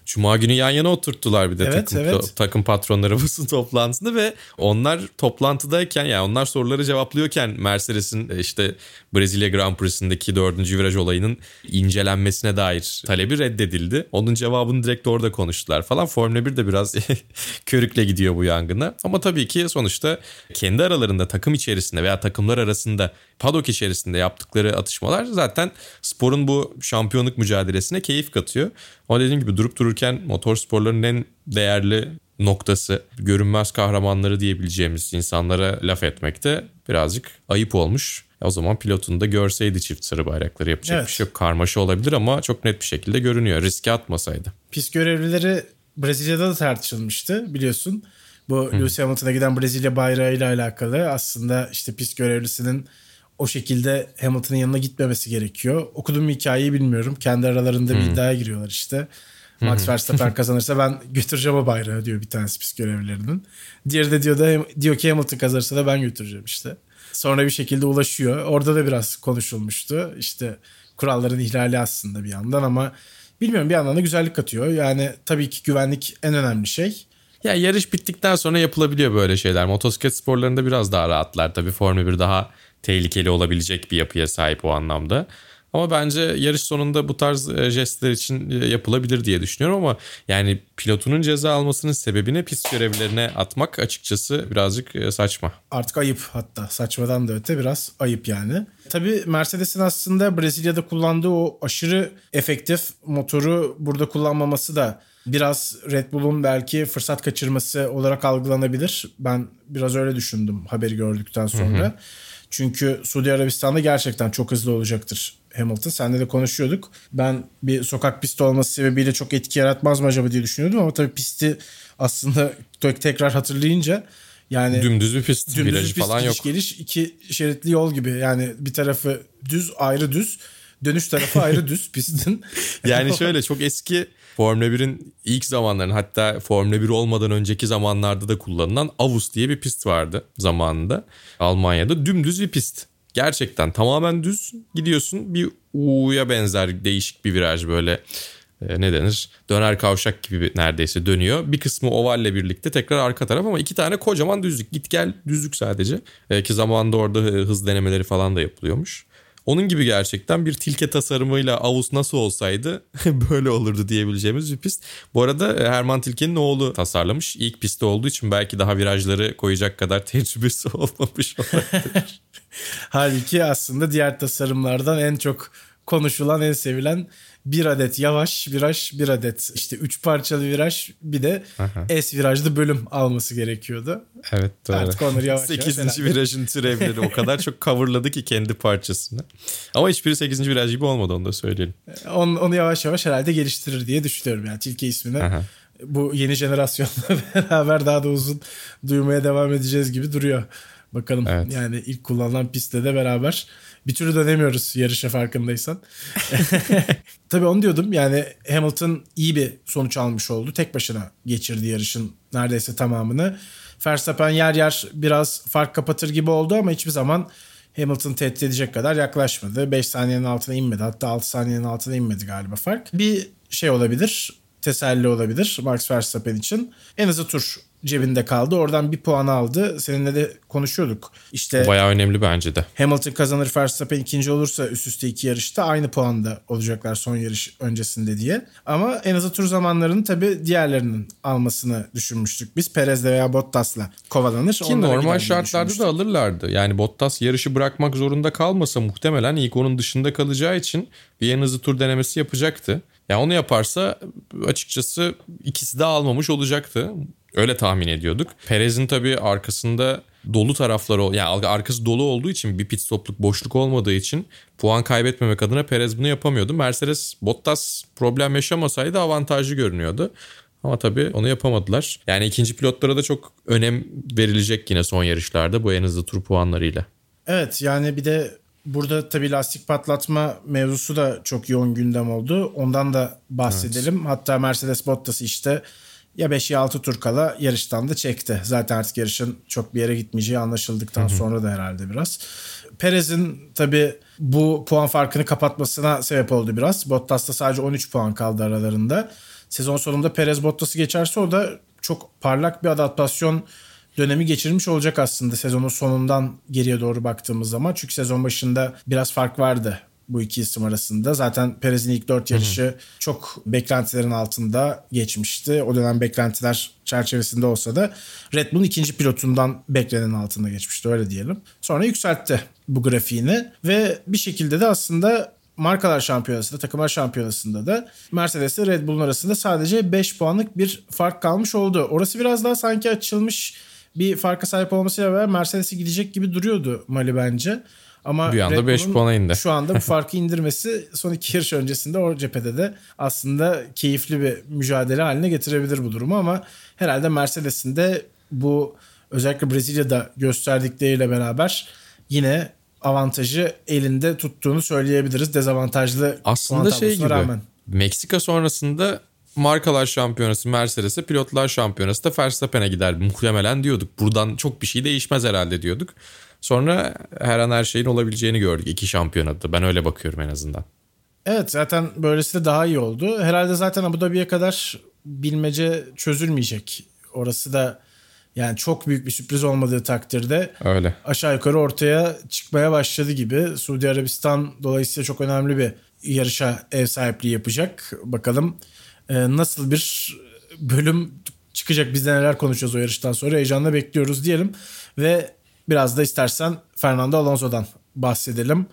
Cuma günü yan yana oturttular bir de evet, takım, evet. takım patronları basın toplantısında ve onlar toplantıdayken yani onlar soruları cevaplıyorken Mercedes'in e, işte Brezilya Grand Prix'sindeki dördüncü viraj olayının incelenmesine dair talebi reddedildi. Onun cevabını direkt orada konuştular falan. Formula 1 de biraz körükle gidiyor bu yangına. Ama tabii ki sonuçta kendi aralarında takım içerisinde veya takımlar arasında paddock içerisinde yaptıkları atışmalar zaten sporun bu şampiyonluk mücadelesine keyif katıyor. Ama dediğim gibi durup dururken motor sporlarının en değerli noktası görünmez kahramanları diyebileceğimiz insanlara laf etmekte birazcık ayıp olmuş. O zaman pilotun da görseydi çift sarı bayrakları yapacak evet. bir şey yok. Karmaşa olabilir ama çok net bir şekilde görünüyor. Riske atmasaydı. Pist görevlileri Brezilya'da da tartışılmıştı biliyorsun. Bu Lewis Hamilton'a giden Brezilya bayrağı ile alakalı aslında işte pist görevlisinin o şekilde Hamilton'ın yanına gitmemesi gerekiyor. Okudum hikayeyi bilmiyorum. Kendi aralarında bir iddiaya giriyorlar işte. Max Verstappen kazanırsa ben götüreceğim o bayrağı diyor bir tanesi pist görevlilerinin. Diğeri de diyor da diyor ki Hamilton kazanırsa da ben götüreceğim işte. Sonra bir şekilde ulaşıyor. Orada da biraz konuşulmuştu. İşte kuralların ihlali aslında bir yandan ama bilmiyorum bir yandan da güzellik katıyor. Yani tabii ki güvenlik en önemli şey. Ya yarış bittikten sonra yapılabiliyor böyle şeyler. Motosiklet sporlarında biraz daha rahatlar tabii. Formula 1 daha tehlikeli olabilecek bir yapıya sahip o anlamda. Ama bence yarış sonunda bu tarz e, jestler için e, yapılabilir diye düşünüyorum ama yani pilotunun ceza almasının sebebini pist görevlilerine atmak açıkçası birazcık e, saçma. Artık ayıp hatta saçmadan da öte biraz ayıp yani. Tabii Mercedes'in aslında Brezilya'da kullandığı o aşırı efektif motoru burada kullanmaması da biraz Red Bull'un belki fırsat kaçırması olarak algılanabilir. Ben biraz öyle düşündüm haberi gördükten sonra. Hı hı. Çünkü Suudi Arabistan'da gerçekten çok hızlı olacaktır Hamilton. Seninle de konuşuyorduk. Ben bir sokak pisti olması sebebiyle çok etki yaratmaz mı acaba diye düşünüyordum ama tabii pisti aslında tekrar hatırlayınca yani dümdüz bir pist, dümdüz virajı pist, falan yok. Geliş iki şeritli yol gibi. Yani bir tarafı düz, ayrı düz. Dönüş tarafı ayrı düz pistin. yani şöyle çok eski Formula 1'in ilk zamanların hatta Formula 1 olmadan önceki zamanlarda da kullanılan Avus diye bir pist vardı zamanında. Almanya'da dümdüz bir pist. Gerçekten tamamen düz gidiyorsun. Bir U'ya benzer değişik bir viraj böyle e, ne denir? Döner kavşak gibi neredeyse dönüyor. Bir kısmı ovalle birlikte tekrar arka taraf ama iki tane kocaman düzlük. Git gel düzlük sadece. E, ki zamanında orada hız denemeleri falan da yapılıyormuş. Onun gibi gerçekten bir tilke tasarımıyla Avus nasıl olsaydı böyle olurdu diyebileceğimiz bir pist. Bu arada e, Herman Tilke'nin oğlu tasarlamış. İlk pisti olduğu için belki daha virajları koyacak kadar tecrübesi olmamış olabilir. Halbuki aslında diğer tasarımlardan en çok konuşulan, en sevilen bir adet yavaş viraj, bir adet işte üç parçalı viraj, bir de Aha. S virajlı bölüm alması gerekiyordu. Evet doğru. Artık onları yavaş 8. yavaş virajın türevleri o kadar çok coverladı ki kendi parçasını. Ama hiçbiri 8. viraj gibi olmadı onu da söyleyelim. Onu, onu yavaş yavaş herhalde geliştirir diye düşünüyorum yani Tilke ismini. Aha. Bu yeni jenerasyonla beraber daha da uzun duymaya devam edeceğiz gibi duruyor. Bakalım evet. yani ilk kullanılan pistte de beraber bir türlü dönemiyoruz yarışa farkındaysan. Tabii onu diyordum yani Hamilton iyi bir sonuç almış oldu. Tek başına geçirdi yarışın neredeyse tamamını. Verstappen yer yer biraz fark kapatır gibi oldu ama hiçbir zaman Hamilton tehdit edecek kadar yaklaşmadı. 5 saniyenin altına inmedi. Hatta 6 saniyenin altına inmedi galiba fark. Bir şey olabilir. Teselli olabilir Max Verstappen için. En azı tur cebinde kaldı. Oradan bir puan aldı. Seninle de konuşuyorduk. İşte bayağı önemli bence de. Hamilton kazanır Verstappen ikinci olursa üst üste iki yarışta aynı puanda olacaklar son yarış öncesinde diye. Ama en azı tur zamanlarını tabii diğerlerinin almasını düşünmüştük. Biz Perez'le veya Bottas'la kovalanır. Ki normal şartlarda da alırlardı. Yani Bottas yarışı bırakmak zorunda kalmasa muhtemelen ilk onun dışında kalacağı için bir en hızlı tur denemesi yapacaktı. Yani onu yaparsa açıkçası ikisi de almamış olacaktı. Öyle tahmin ediyorduk. Perez'in tabii arkasında dolu tarafları yani arkası dolu olduğu için bir pit stopluk boşluk olmadığı için puan kaybetmemek adına Perez bunu yapamıyordu. Mercedes Bottas problem yaşamasaydı avantajlı görünüyordu. Ama tabii onu yapamadılar. Yani ikinci pilotlara da çok önem verilecek yine son yarışlarda bu en hızlı tur puanlarıyla. Evet yani bir de burada tabii lastik patlatma mevzusu da çok yoğun gündem oldu. Ondan da bahsedelim. Evet. Hatta Mercedes Bottas işte ya 5 ya 6 tur kala yarıştan da çekti. Zaten artık yarışın çok bir yere gitmeyeceği anlaşıldıktan Hı-hı. sonra da herhalde biraz. Perez'in tabi bu puan farkını kapatmasına sebep oldu biraz. Bottas'ta sadece 13 puan kaldı aralarında. Sezon sonunda Perez Bottas'ı geçerse o da çok parlak bir adaptasyon dönemi geçirmiş olacak aslında sezonun sonundan geriye doğru baktığımız zaman. Çünkü sezon başında biraz fark vardı bu iki isim arasında. Zaten Perez'in ilk dört yarışı Hı-hı. çok beklentilerin altında geçmişti. O dönem beklentiler çerçevesinde olsa da Red Bull'un ikinci pilotundan beklenen altında geçmişti öyle diyelim. Sonra yükseltti bu grafiğini ve bir şekilde de aslında markalar şampiyonasında, takımlar şampiyonasında da Mercedes ile Red Bull'un arasında sadece 5 puanlık bir fark kalmış oldu. Orası biraz daha sanki açılmış bir farka sahip olmasıyla beraber Mercedes'e gidecek gibi duruyordu Mali bence. Ama bir anda 5 puana indi. Şu anda bu farkı indirmesi son iki yarış öncesinde o cephede de aslında keyifli bir mücadele haline getirebilir bu durumu ama herhalde Mercedes'in de bu özellikle Brezilya'da gösterdikleriyle beraber yine avantajı elinde tuttuğunu söyleyebiliriz. Dezavantajlı Aslında şey gibi rağmen. Meksika sonrasında markalar şampiyonası Mercedes'e pilotlar şampiyonası da Verstappen'e gider muhtemelen diyorduk. Buradan çok bir şey değişmez herhalde diyorduk. Sonra her an her şeyin olabileceğini gördük iki şampiyonada. Ben öyle bakıyorum en azından. Evet zaten böylesi de daha iyi oldu. Herhalde zaten Abu Dhabi'ye kadar bilmece çözülmeyecek. Orası da yani çok büyük bir sürpriz olmadığı takdirde Öyle. aşağı yukarı ortaya çıkmaya başladı gibi. Suudi Arabistan dolayısıyla çok önemli bir yarışa ev sahipliği yapacak. Bakalım e, nasıl bir bölüm çıkacak biz de neler konuşacağız o yarıştan sonra heyecanla bekliyoruz diyelim. Ve biraz da istersen Fernando Alonso'dan bahsedelim.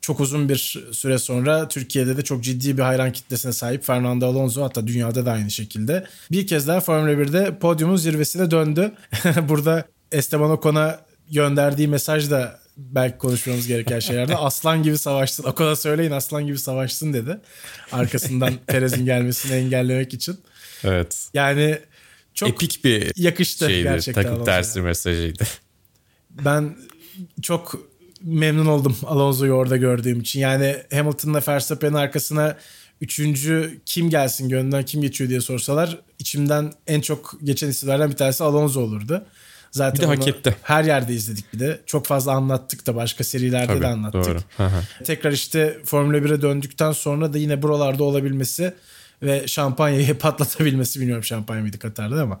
Çok uzun bir süre sonra Türkiye'de de çok ciddi bir hayran kitlesine sahip Fernando Alonso hatta dünyada da aynı şekilde. Bir kez daha Formula 1'de podyumun zirvesine döndü. Burada Esteban Ocon'a gönderdiği mesaj da belki konuşmamız gereken şeylerde aslan gibi savaşsın. Ocon'a söyleyin aslan gibi savaşsın dedi. Arkasından Perez'in gelmesini engellemek için. Evet. Yani çok Epik bir yakıştı şeydi. gerçekten Takım tersi mesajıydı. Ben çok memnun oldum Alonso'yu orada gördüğüm için. Yani Hamilton'la Verstappen'in arkasına üçüncü kim gelsin gönlünden kim geçiyor diye sorsalar içimden en çok geçen isimlerden bir tanesi Alonso olurdu. Zaten Bir de hak etti. Her yerde izledik bir de. Çok fazla anlattık da başka serilerde Tabii, de anlattık. doğru. Tekrar işte Formula 1'e döndükten sonra da yine buralarda olabilmesi ve şampanyayı patlatabilmesi bilmiyorum şampanya mıydı Katar'da ama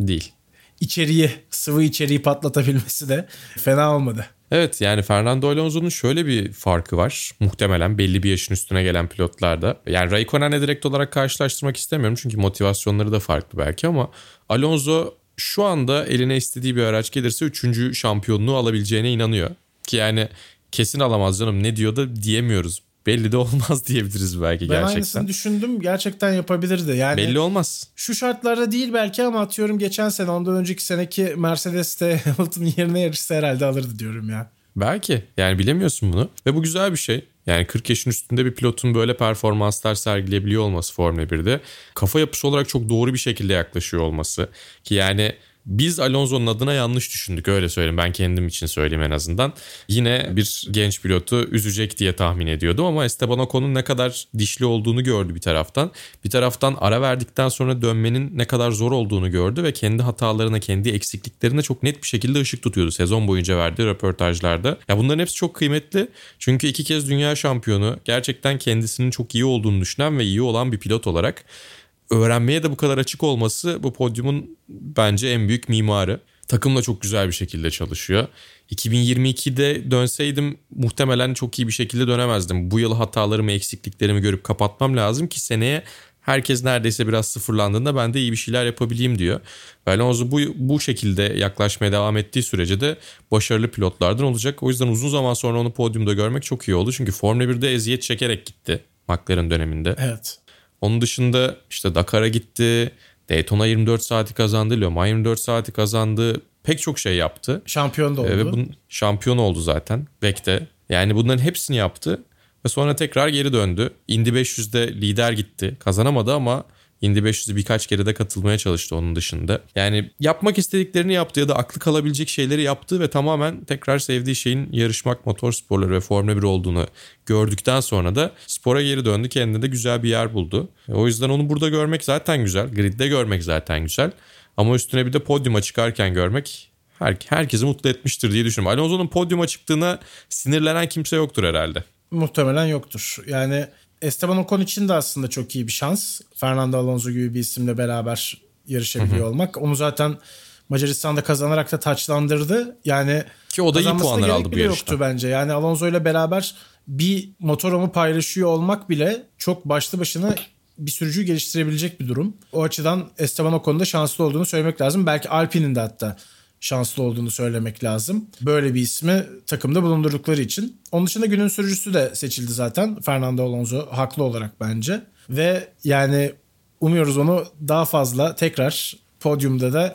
Değil. İçeriği sıvı içeriği patlatabilmesi de fena olmadı. Evet yani Fernando Alonso'nun şöyle bir farkı var. Muhtemelen belli bir yaşın üstüne gelen pilotlarda. Yani Raikkonen'le direkt olarak karşılaştırmak istemiyorum. Çünkü motivasyonları da farklı belki ama Alonso şu anda eline istediği bir araç gelirse 3. şampiyonluğu alabileceğine inanıyor. Ki yani kesin alamaz canım ne diyor da diyemiyoruz. Belli de olmaz diyebiliriz belki Ben gerçekten. aynısını düşündüm. Gerçekten yapabilirdi. Yani Belli olmaz. şu şartlarda değil belki ama atıyorum geçen sene ondan önceki seneki Mercedes'te Hamilton'ın yerine yarışsa herhalde alırdı diyorum ya. Belki. Yani bilemiyorsun bunu. Ve bu güzel bir şey. Yani 40 yaşın üstünde bir pilotun böyle performanslar sergileyebiliyor olması Formula 1'de. Kafa yapısı olarak çok doğru bir şekilde yaklaşıyor olması. Ki yani biz Alonso'nun adına yanlış düşündük öyle söyleyeyim. Ben kendim için söyleyeyim en azından. Yine bir genç pilotu üzecek diye tahmin ediyordum ama Esteban Ocon'un ne kadar dişli olduğunu gördü bir taraftan. Bir taraftan ara verdikten sonra dönmenin ne kadar zor olduğunu gördü ve kendi hatalarına, kendi eksikliklerine çok net bir şekilde ışık tutuyordu sezon boyunca verdiği röportajlarda. Ya bunların hepsi çok kıymetli. Çünkü iki kez dünya şampiyonu gerçekten kendisinin çok iyi olduğunu düşünen ve iyi olan bir pilot olarak öğrenmeye de bu kadar açık olması bu podyumun bence en büyük mimarı. Takımla çok güzel bir şekilde çalışıyor. 2022'de dönseydim muhtemelen çok iyi bir şekilde dönemezdim. Bu yıl hatalarımı, eksikliklerimi görüp kapatmam lazım ki seneye herkes neredeyse biraz sıfırlandığında ben de iyi bir şeyler yapabileyim diyor. Ve Alonso bu, bu şekilde yaklaşmaya devam ettiği sürece de başarılı pilotlardan olacak. O yüzden uzun zaman sonra onu podyumda görmek çok iyi oldu. Çünkü Formula 1'de eziyet çekerek gitti McLaren döneminde. Evet. Onun dışında işte Dakar'a gitti. Daytona 24 saati kazandı. Le Mans 24 saati kazandı. Pek çok şey yaptı. Şampiyon da oldu. Ee, Ve bunun şampiyon oldu zaten. Bek'te. Yani bunların hepsini yaptı. Ve sonra tekrar geri döndü. Indy 500'de lider gitti. Kazanamadı ama Indy 500'ü birkaç kere de katılmaya çalıştı onun dışında. Yani yapmak istediklerini yaptı ya da aklı kalabilecek şeyleri yaptı ve tamamen tekrar sevdiği şeyin yarışmak, motor sporları ve Formula 1 olduğunu gördükten sonra da spora geri döndü. Kendine de güzel bir yer buldu. E, O yüzden onu burada görmek zaten güzel. Gridde görmek zaten güzel. Ama üstüne bir de podyuma çıkarken görmek her, herkesi mutlu etmiştir diye düşünüyorum. Alonso'nun podyuma çıktığına sinirlenen kimse yoktur herhalde. Muhtemelen yoktur. Yani Esteban Ocon için de aslında çok iyi bir şans. Fernando Alonso gibi bir isimle beraber yarışabiliyor olmak. Onu zaten Macaristan'da kazanarak da taçlandırdı. Yani Ki o da iyi puanlar aldı bu yarışta. yoktu bence. Yani Alonso ile beraber bir motorumu paylaşıyor olmak bile çok başlı başına bir sürücüyü geliştirebilecek bir durum. O açıdan Esteban Ocon'da şanslı olduğunu söylemek lazım. Belki Alpine'in de hatta şanslı olduğunu söylemek lazım. Böyle bir ismi takımda bulundurdukları için. Onun dışında günün sürücüsü de seçildi zaten. Fernando Alonso haklı olarak bence. Ve yani umuyoruz onu daha fazla tekrar podyumda da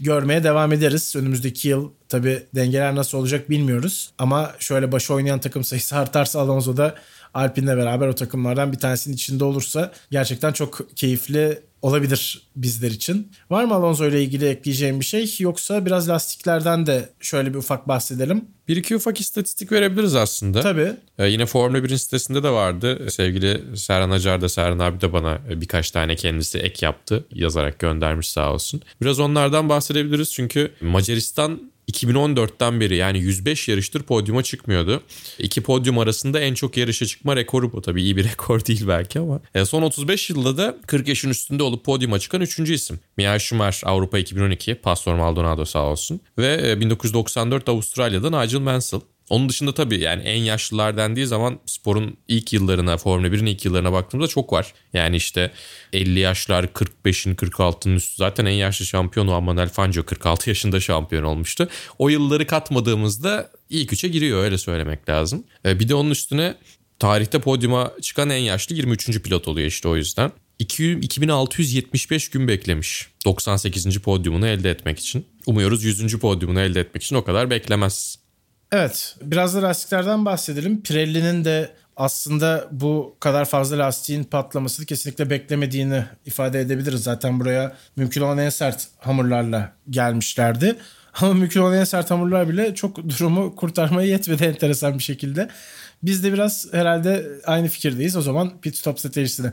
görmeye devam ederiz. Önümüzdeki yıl tabii dengeler nasıl olacak bilmiyoruz. Ama şöyle başı oynayan takım sayısı artarsa Alonso da Alpine'le beraber o takımlardan bir tanesinin içinde olursa gerçekten çok keyifli olabilir bizler için. Var mı Alonso ile ilgili ekleyeceğim bir şey yoksa biraz lastiklerden de şöyle bir ufak bahsedelim. Bir iki ufak istatistik verebiliriz aslında. Tabii. Ee, yine Formula 1'in sitesinde de vardı. Sevgili Serhan Acar da Serhan abi de bana birkaç tane kendisi ek yaptı. Yazarak göndermiş sağ olsun. Biraz onlardan bahsedebiliriz çünkü Macaristan 2014'ten beri yani 105 yarıştır podyuma çıkmıyordu. İki podyum arasında en çok yarışa çıkma rekoru bu. Tabii iyi bir rekor değil belki ama. E, son 35 yılda da 40 yaşın üstünde olup podyuma çıkan 3. isim. Michael Schumacher Avrupa 2012, Pastor Maldonado sağ olsun. Ve 1994 e, Avustralya'da Nigel Mansell. Onun dışında tabii yani en yaşlılar dendiği zaman sporun ilk yıllarına, Formula 1'in ilk yıllarına baktığımızda çok var. Yani işte 50 yaşlar, 45'in, 46'ın üstü. Zaten en yaşlı şampiyonu Manuel Fangio 46 yaşında şampiyon olmuştu. O yılları katmadığımızda ilk üçe giriyor öyle söylemek lazım. E, bir de onun üstüne tarihte podyuma çıkan en yaşlı 23. pilot oluyor işte o yüzden. 2675 gün beklemiş 98. podyumunu elde etmek için. Umuyoruz 100. podyumunu elde etmek için o kadar beklemez. Evet biraz da lastiklerden bahsedelim. Pirelli'nin de aslında bu kadar fazla lastiğin patlamasını kesinlikle beklemediğini ifade edebiliriz. Zaten buraya mümkün olan en sert hamurlarla gelmişlerdi. Ama mümkün olan en sert hamurlar bile çok durumu kurtarmaya yetmedi enteresan bir şekilde. Biz de biraz herhalde aynı fikirdeyiz. O zaman pit stop stratejisini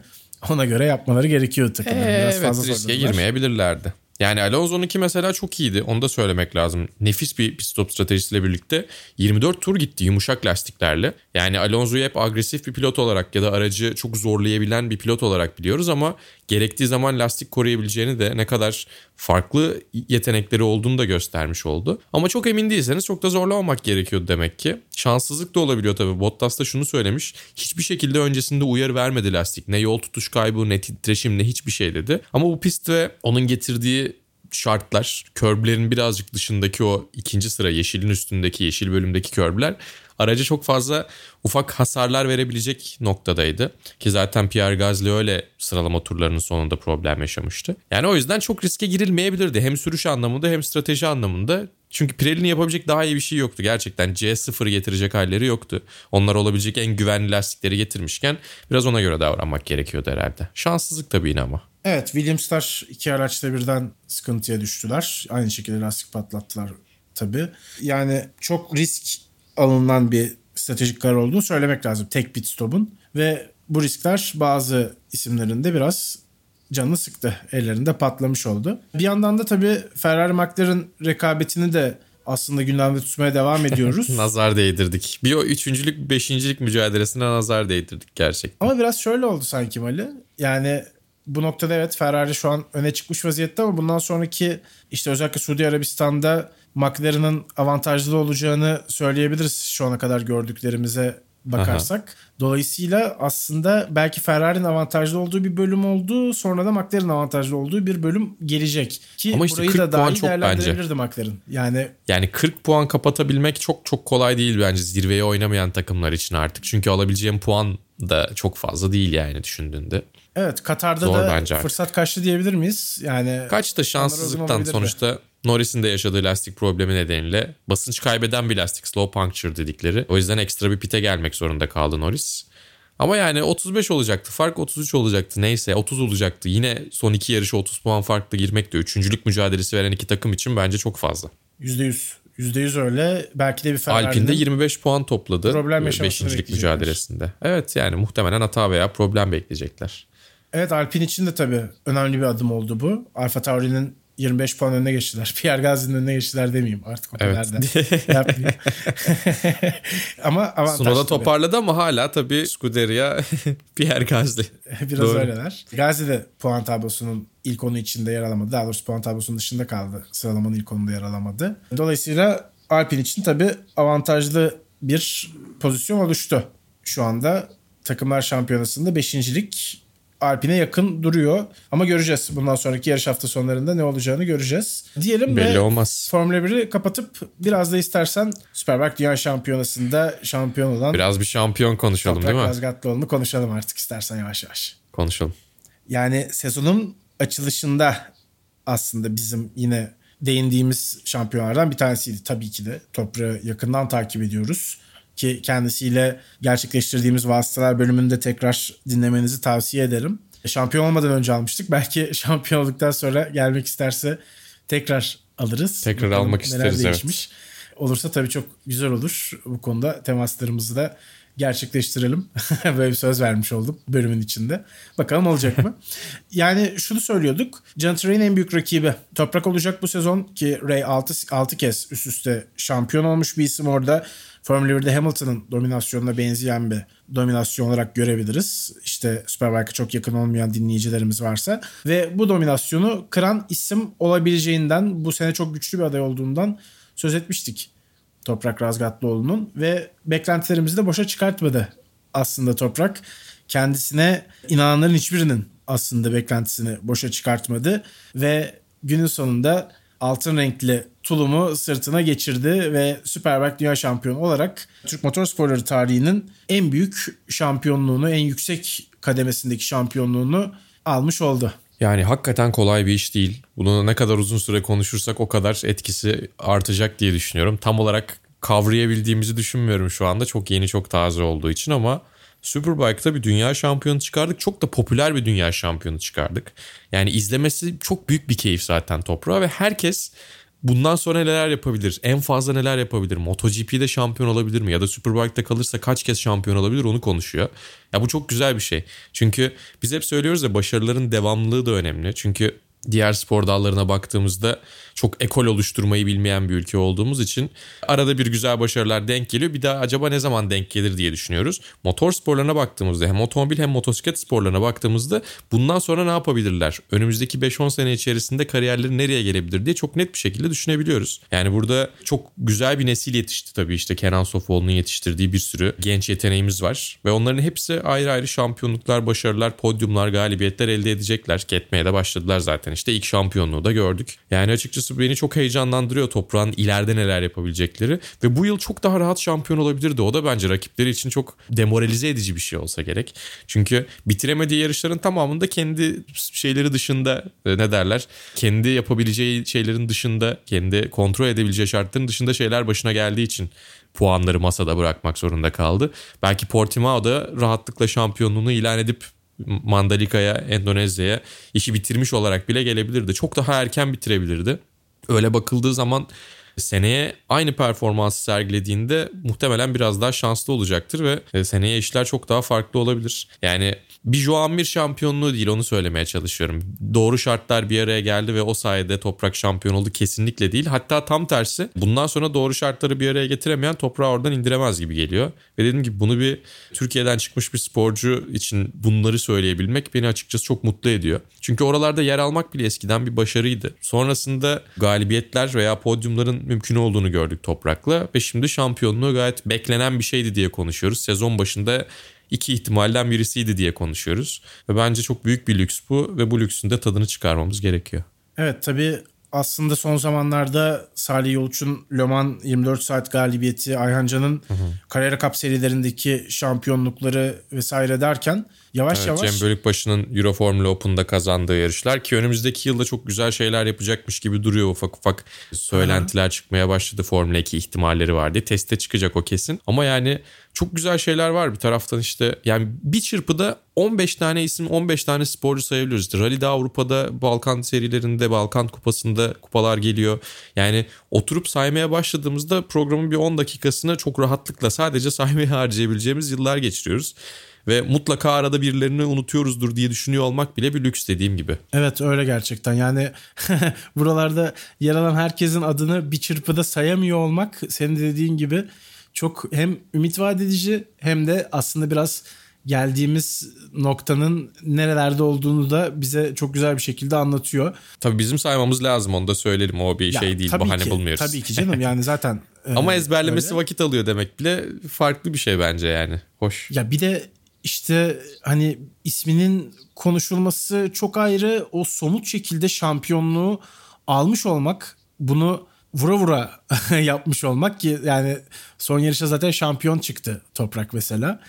ona göre yapmaları gerekiyor takımların. Ee, biraz evet fazla riske girmeyebilirlerdi. Yani Alonso'nunki mesela çok iyiydi. Onu da söylemek lazım. Nefis bir pit stop stratejisiyle birlikte 24 tur gitti yumuşak lastiklerle. Yani Alonso'yu hep agresif bir pilot olarak ya da aracı çok zorlayabilen bir pilot olarak biliyoruz ama gerektiği zaman lastik koruyabileceğini de ne kadar farklı yetenekleri olduğunu da göstermiş oldu. Ama çok emin değilseniz çok da zorlamamak gerekiyordu demek ki. Şanssızlık da olabiliyor tabii. Bottas da şunu söylemiş. Hiçbir şekilde öncesinde uyarı vermedi lastik. Ne yol tutuş kaybı ne titreşim ne hiçbir şey dedi. Ama bu pist ve onun getirdiği şartlar, körblerin birazcık dışındaki o ikinci sıra yeşilin üstündeki yeşil bölümdeki körbler araca çok fazla ufak hasarlar verebilecek noktadaydı. Ki zaten Pierre Gasly öyle sıralama turlarının sonunda problem yaşamıştı. Yani o yüzden çok riske girilmeyebilirdi. Hem sürüş anlamında hem strateji anlamında. Çünkü Pirelli'nin yapabilecek daha iyi bir şey yoktu. Gerçekten C0 getirecek halleri yoktu. Onlar olabilecek en güvenli lastikleri getirmişken biraz ona göre davranmak gerekiyordu herhalde. Şanssızlık tabii yine ama. Evet Williams'lar iki araçta birden sıkıntıya düştüler. Aynı şekilde lastik patlattılar tabii. Yani çok risk alınan bir stratejik karar olduğunu söylemek lazım. Tek pit stop'un ve bu riskler bazı isimlerinde biraz canını sıktı. Ellerinde patlamış oldu. Bir yandan da tabii Ferrari McLaren rekabetini de aslında gündemde tutmaya devam ediyoruz. nazar değdirdik. Bir o üçüncülük, beşincilik mücadelesine nazar değdirdik gerçekten. Ama biraz şöyle oldu sanki Mali. Yani bu noktada evet Ferrari şu an öne çıkmış vaziyette ama bundan sonraki işte özellikle Suudi Arabistan'da McLaren'ın avantajlı olacağını söyleyebiliriz şu ana kadar gördüklerimize bakarsak. Aha. Dolayısıyla aslında belki Ferrari'nin avantajlı olduğu bir bölüm oldu. Sonra da McLaren'ın avantajlı olduğu bir bölüm gelecek. Ki Ama işte burayı 40 da daha iyi değerlendirebilirdi McLaren. Yani yani 40 puan kapatabilmek çok çok kolay değil bence zirveye oynamayan takımlar için artık. Çünkü alabileceğim puan da çok fazla değil yani düşündüğünde. Evet Katar'da Zor da fırsat kaçtı diyebilir miyiz? Yani kaçtı şanssızlıktan sonuçta Norris'in de yaşadığı lastik problemi nedeniyle basınç kaybeden bir lastik slow puncture dedikleri. O yüzden ekstra bir pite gelmek zorunda kaldı Norris. Ama yani 35 olacaktı. Fark 33 olacaktı. Neyse 30 olacaktı. Yine son iki yarışa 30 puan farklı girmek de üçüncülük mücadelesi veren iki takım için bence çok fazla. %100. %100 öyle. Belki de bir Ferrari'nin Alpinde 25 puan topladı. Problem 5. mücadelesinde. Evet yani muhtemelen hata veya problem bekleyecekler. Evet Alpin için de tabii önemli bir adım oldu bu. Alfa Tauri'nin 25 puan önüne geçtiler. Pierre Gasly'nin önüne geçtiler demeyeyim artık o evet. kadar da yapmayayım. ama avantaj. Sunoda toparladı ama hala tabii Scuderia Pierre Gasly. Biraz Doğru. öyleler. Gasly de puan tablosunun ilk onu içinde yer alamadı. Daha doğrusu puan tablosunun dışında kaldı. Sıralamanın ilk onunda yer alamadı. Dolayısıyla Alpine için tabii avantajlı bir pozisyon oluştu. Şu anda takımlar şampiyonasında beşincilik Alpine yakın duruyor. Ama göreceğiz. Bundan sonraki yarış hafta sonlarında ne olacağını göreceğiz. Diyelim Belli ve olmaz. Formula 1'i kapatıp biraz da istersen Superbike Dünya Şampiyonası'nda şampiyon olan Biraz bir şampiyon konuşalım Toprak değil mi? Razgatlıoğlu'nu konuşalım artık istersen yavaş yavaş. Konuşalım. Yani sezonun açılışında aslında bizim yine değindiğimiz şampiyonlardan bir tanesiydi tabii ki de. Toprağı yakından takip ediyoruz ki kendisiyle gerçekleştirdiğimiz vasıtalar bölümünde tekrar dinlemenizi tavsiye ederim. Şampiyon olmadan önce almıştık. Belki şampiyon olduktan sonra gelmek isterse tekrar alırız. Tekrar Bakalım almak isteriz, evet. değişmiş. Olursa tabii çok güzel olur. Bu konuda temaslarımızı da gerçekleştirelim. Böyle bir söz vermiş oldum bölümün içinde. Bakalım olacak mı? yani şunu söylüyorduk. Ray'in en büyük rakibi Toprak olacak bu sezon ki Ray 6, 6 kez üst üste şampiyon olmuş bir isim orada. Formula 1'de Hamilton'ın dominasyonuna benzeyen bir dominasyon olarak görebiliriz. İşte Superbike'a çok yakın olmayan dinleyicilerimiz varsa. Ve bu dominasyonu kıran isim olabileceğinden bu sene çok güçlü bir aday olduğundan söz etmiştik. Toprak Razgatlıoğlu'nun ve beklentilerimizi de boşa çıkartmadı aslında Toprak. Kendisine inananların hiçbirinin aslında beklentisini boşa çıkartmadı ve günün sonunda altın renkli tulumu sırtına geçirdi ve Superbike Dünya Şampiyonu olarak Türk Motorsporları tarihinin en büyük şampiyonluğunu, en yüksek kademesindeki şampiyonluğunu almış oldu. Yani hakikaten kolay bir iş değil. Bunu ne kadar uzun süre konuşursak o kadar etkisi artacak diye düşünüyorum. Tam olarak kavrayabildiğimizi düşünmüyorum şu anda. Çok yeni, çok taze olduğu için ama Superbike'da bir dünya şampiyonu çıkardık. Çok da popüler bir dünya şampiyonu çıkardık. Yani izlemesi çok büyük bir keyif zaten toprağa ve herkes bundan sonra neler yapabilir? En fazla neler yapabilir? MotoGP'de şampiyon olabilir mi? Ya da Superbike'da kalırsa kaç kez şampiyon olabilir onu konuşuyor. Ya bu çok güzel bir şey. Çünkü biz hep söylüyoruz ya başarıların devamlılığı da önemli. Çünkü diğer spor dallarına baktığımızda çok ekol oluşturmayı bilmeyen bir ülke olduğumuz için arada bir güzel başarılar denk geliyor. Bir daha acaba ne zaman denk gelir diye düşünüyoruz. Motor sporlarına baktığımızda hem otomobil hem motosiklet sporlarına baktığımızda bundan sonra ne yapabilirler? Önümüzdeki 5-10 sene içerisinde kariyerleri nereye gelebilir diye çok net bir şekilde düşünebiliyoruz. Yani burada çok güzel bir nesil yetişti tabii işte Kenan Sofoğlu'nun yetiştirdiği bir sürü genç yeteneğimiz var. Ve onların hepsi ayrı ayrı şampiyonluklar, başarılar, podyumlar, galibiyetler elde edecekler. Etmeye de başladılar zaten işte ilk şampiyonluğu da gördük. Yani açıkçası beni çok heyecanlandırıyor toprağın ileride neler yapabilecekleri. Ve bu yıl çok daha rahat şampiyon olabilirdi. O da bence rakipleri için çok demoralize edici bir şey olsa gerek. Çünkü bitiremediği yarışların tamamında kendi şeyleri dışında e, ne derler? Kendi yapabileceği şeylerin dışında, kendi kontrol edebileceği şartların dışında şeyler başına geldiği için puanları masada bırakmak zorunda kaldı. Belki Portimao da rahatlıkla şampiyonluğunu ilan edip Mandalika'ya, Endonezya'ya işi bitirmiş olarak bile gelebilirdi. Çok daha erken bitirebilirdi. Öyle bakıldığı zaman seneye aynı performansı sergilediğinde muhtemelen biraz daha şanslı olacaktır ve e, seneye işler çok daha farklı olabilir. Yani bir Joan Mir şampiyonluğu değil onu söylemeye çalışıyorum. Doğru şartlar bir araya geldi ve o sayede toprak şampiyon oldu kesinlikle değil. Hatta tam tersi bundan sonra doğru şartları bir araya getiremeyen toprağı oradan indiremez gibi geliyor. Ve dediğim gibi bunu bir Türkiye'den çıkmış bir sporcu için bunları söyleyebilmek beni açıkçası çok mutlu ediyor. Çünkü oralarda yer almak bile eskiden bir başarıydı. Sonrasında galibiyetler veya podyumların mümkün olduğunu gördük toprakla ve şimdi şampiyonluğu gayet beklenen bir şeydi diye konuşuyoruz. Sezon başında iki ihtimalden birisiydi diye konuşuyoruz. Ve bence çok büyük bir lüks bu ve bu lüksün de tadını çıkarmamız gerekiyor. Evet tabii aslında son zamanlarda Salih Yolç'un Le Mans 24 saat galibiyeti, Ayhan Can'ın Carrera Cup serilerindeki şampiyonlukları vesaire derken yavaş Evet, yavaş Cem Bölükbaşı'nın Euro Formula Open'da kazandığı yarışlar ki önümüzdeki yılda çok güzel şeyler yapacakmış gibi duruyor ufak ufak söylentiler çıkmaya başladı Formula 2 ihtimalleri var diye. Teste çıkacak o kesin. Ama yani çok güzel şeyler var bir taraftan işte yani bir çırpıda 15 tane isim 15 tane sporcu sayabiliyoruz. İşte Rally'de Avrupa'da Balkan serilerinde Balkan kupasında kupalar geliyor. Yani oturup saymaya başladığımızda programın bir 10 dakikasını çok rahatlıkla sadece saymaya harcayabileceğimiz yıllar geçiriyoruz. Ve mutlaka arada birilerini unutuyoruzdur diye düşünüyor olmak bile bir lüks dediğim gibi. Evet öyle gerçekten yani buralarda yer alan herkesin adını bir çırpıda sayamıyor olmak senin dediğin gibi çok hem ümit vaat edici hem de aslında biraz geldiğimiz noktanın nerelerde olduğunu da bize çok güzel bir şekilde anlatıyor. Tabii bizim saymamız lazım onu da söyleyelim o bir Ya, şey değil bahane ki, bulmuyoruz. Tabii ki canım yani zaten. e, Ama ezberlemesi öyle. vakit alıyor demek bile farklı bir şey bence yani. Hoş. Ya bir de işte hani isminin konuşulması çok ayrı o somut şekilde şampiyonluğu almış olmak bunu vura vura yapmış olmak ki yani son yarışa zaten şampiyon çıktı Toprak mesela.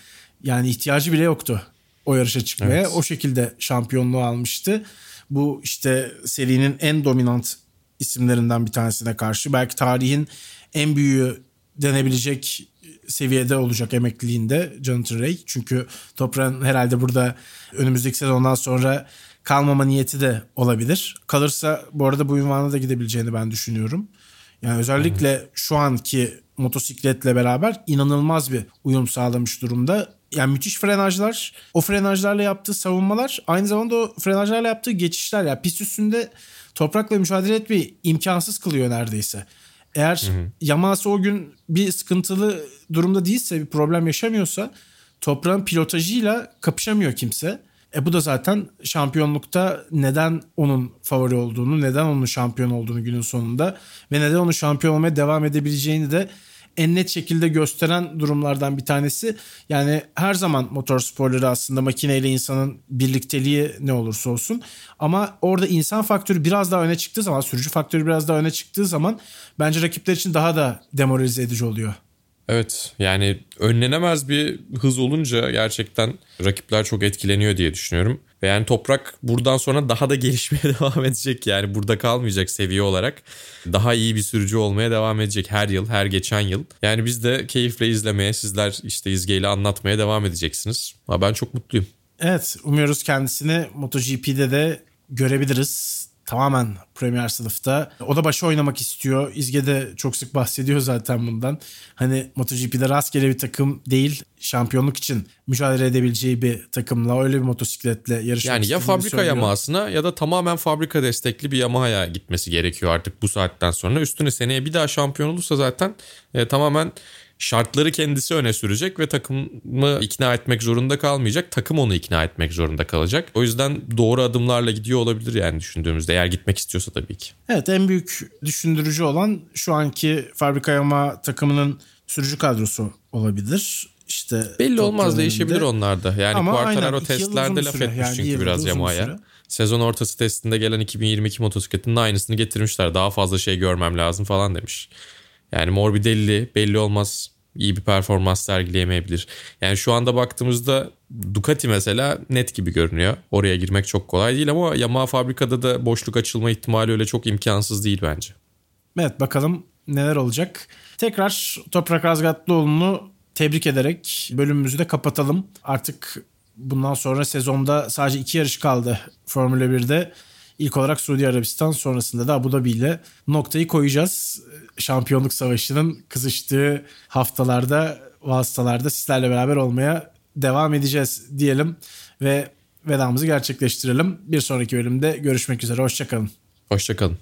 Yani ihtiyacı bile yoktu o yarışa çıkmaya. Evet. O şekilde şampiyonluğu almıştı. Bu işte serinin en dominant isimlerinden bir tanesine karşı belki tarihin en büyüğü denebilecek seviyede olacak emekliliğinde Jonathan Ray. Çünkü Toprağ'ın herhalde burada önümüzdeki sezondan sonra kalmama niyeti de olabilir. Kalırsa bu arada bu ünvana da gidebileceğini ben düşünüyorum. Yani özellikle şu anki motosikletle beraber inanılmaz bir uyum sağlamış durumda. Yani müthiş frenajlar, o frenajlarla yaptığı savunmalar, aynı zamanda o frenajlarla yaptığı geçişler. Yani pist üstünde toprakla mücadele etmeyi imkansız kılıyor neredeyse. Eğer hı hı. Yamaha'sı o gün bir sıkıntılı durumda değilse, bir problem yaşamıyorsa toprağın pilotajıyla kapışamıyor kimse. E bu da zaten şampiyonlukta neden onun favori olduğunu, neden onun şampiyon olduğunu günün sonunda ve neden onun şampiyon olmaya devam edebileceğini de en net şekilde gösteren durumlardan bir tanesi. Yani her zaman motor sporları aslında makineyle insanın birlikteliği ne olursa olsun. Ama orada insan faktörü biraz daha öne çıktığı zaman, sürücü faktörü biraz daha öne çıktığı zaman bence rakipler için daha da demoralize edici oluyor. Evet yani önlenemez bir hız olunca gerçekten rakipler çok etkileniyor diye düşünüyorum. Ve yani toprak buradan sonra daha da gelişmeye devam edecek yani burada kalmayacak seviye olarak. Daha iyi bir sürücü olmaya devam edecek her yıl her geçen yıl. Yani biz de keyifle izlemeye sizler işte izgeyle anlatmaya devam edeceksiniz. Ama ben çok mutluyum. Evet umuyoruz kendisini MotoGP'de de görebiliriz tamamen Premier sınıfta. O da başı oynamak istiyor. İzge de çok sık bahsediyor zaten bundan. Hani MotoGP'de rastgele bir takım değil, şampiyonluk için mücadele edebileceği bir takımla öyle bir motosikletle yarışmak Yani ya fabrika söylüyor. Yamaha'sına ya da tamamen fabrika destekli bir Yamaha'ya gitmesi gerekiyor artık bu saatten sonra. Üstüne seneye bir daha şampiyon olursa zaten e, tamamen şartları kendisi öne sürecek ve takımı ikna etmek zorunda kalmayacak. Takım onu ikna etmek zorunda kalacak. O yüzden doğru adımlarla gidiyor olabilir yani düşündüğümüzde eğer gitmek istiyorsa tabii ki. Evet en büyük düşündürücü olan şu anki fabrika yama takımının sürücü kadrosu olabilir. İşte belli olmaz değişebilir onlarda. Yani Ama Quartararo aynen, testlerde laf etmiş yani çünkü biraz Yamaha'ya. Sezon ortası testinde gelen 2022 motosikletinin aynısını getirmişler. Daha fazla şey görmem lazım falan demiş. Yani Morbidelli belli olmaz iyi bir performans sergileyemeyebilir. Yani şu anda baktığımızda Ducati mesela net gibi görünüyor. Oraya girmek çok kolay değil ama Yamaha fabrikada da boşluk açılma ihtimali öyle çok imkansız değil bence. Evet bakalım neler olacak. Tekrar Toprak Razgatlıoğlu'nu tebrik ederek bölümümüzü de kapatalım. Artık bundan sonra sezonda sadece iki yarış kaldı Formula 1'de. İlk olarak Suudi Arabistan sonrasında da Abu Dhabi ile noktayı koyacağız. Şampiyonluk savaşının kızıştığı haftalarda, vasıtalarda sizlerle beraber olmaya devam edeceğiz diyelim ve vedamızı gerçekleştirelim. Bir sonraki bölümde görüşmek üzere. Hoşçakalın. Hoşçakalın.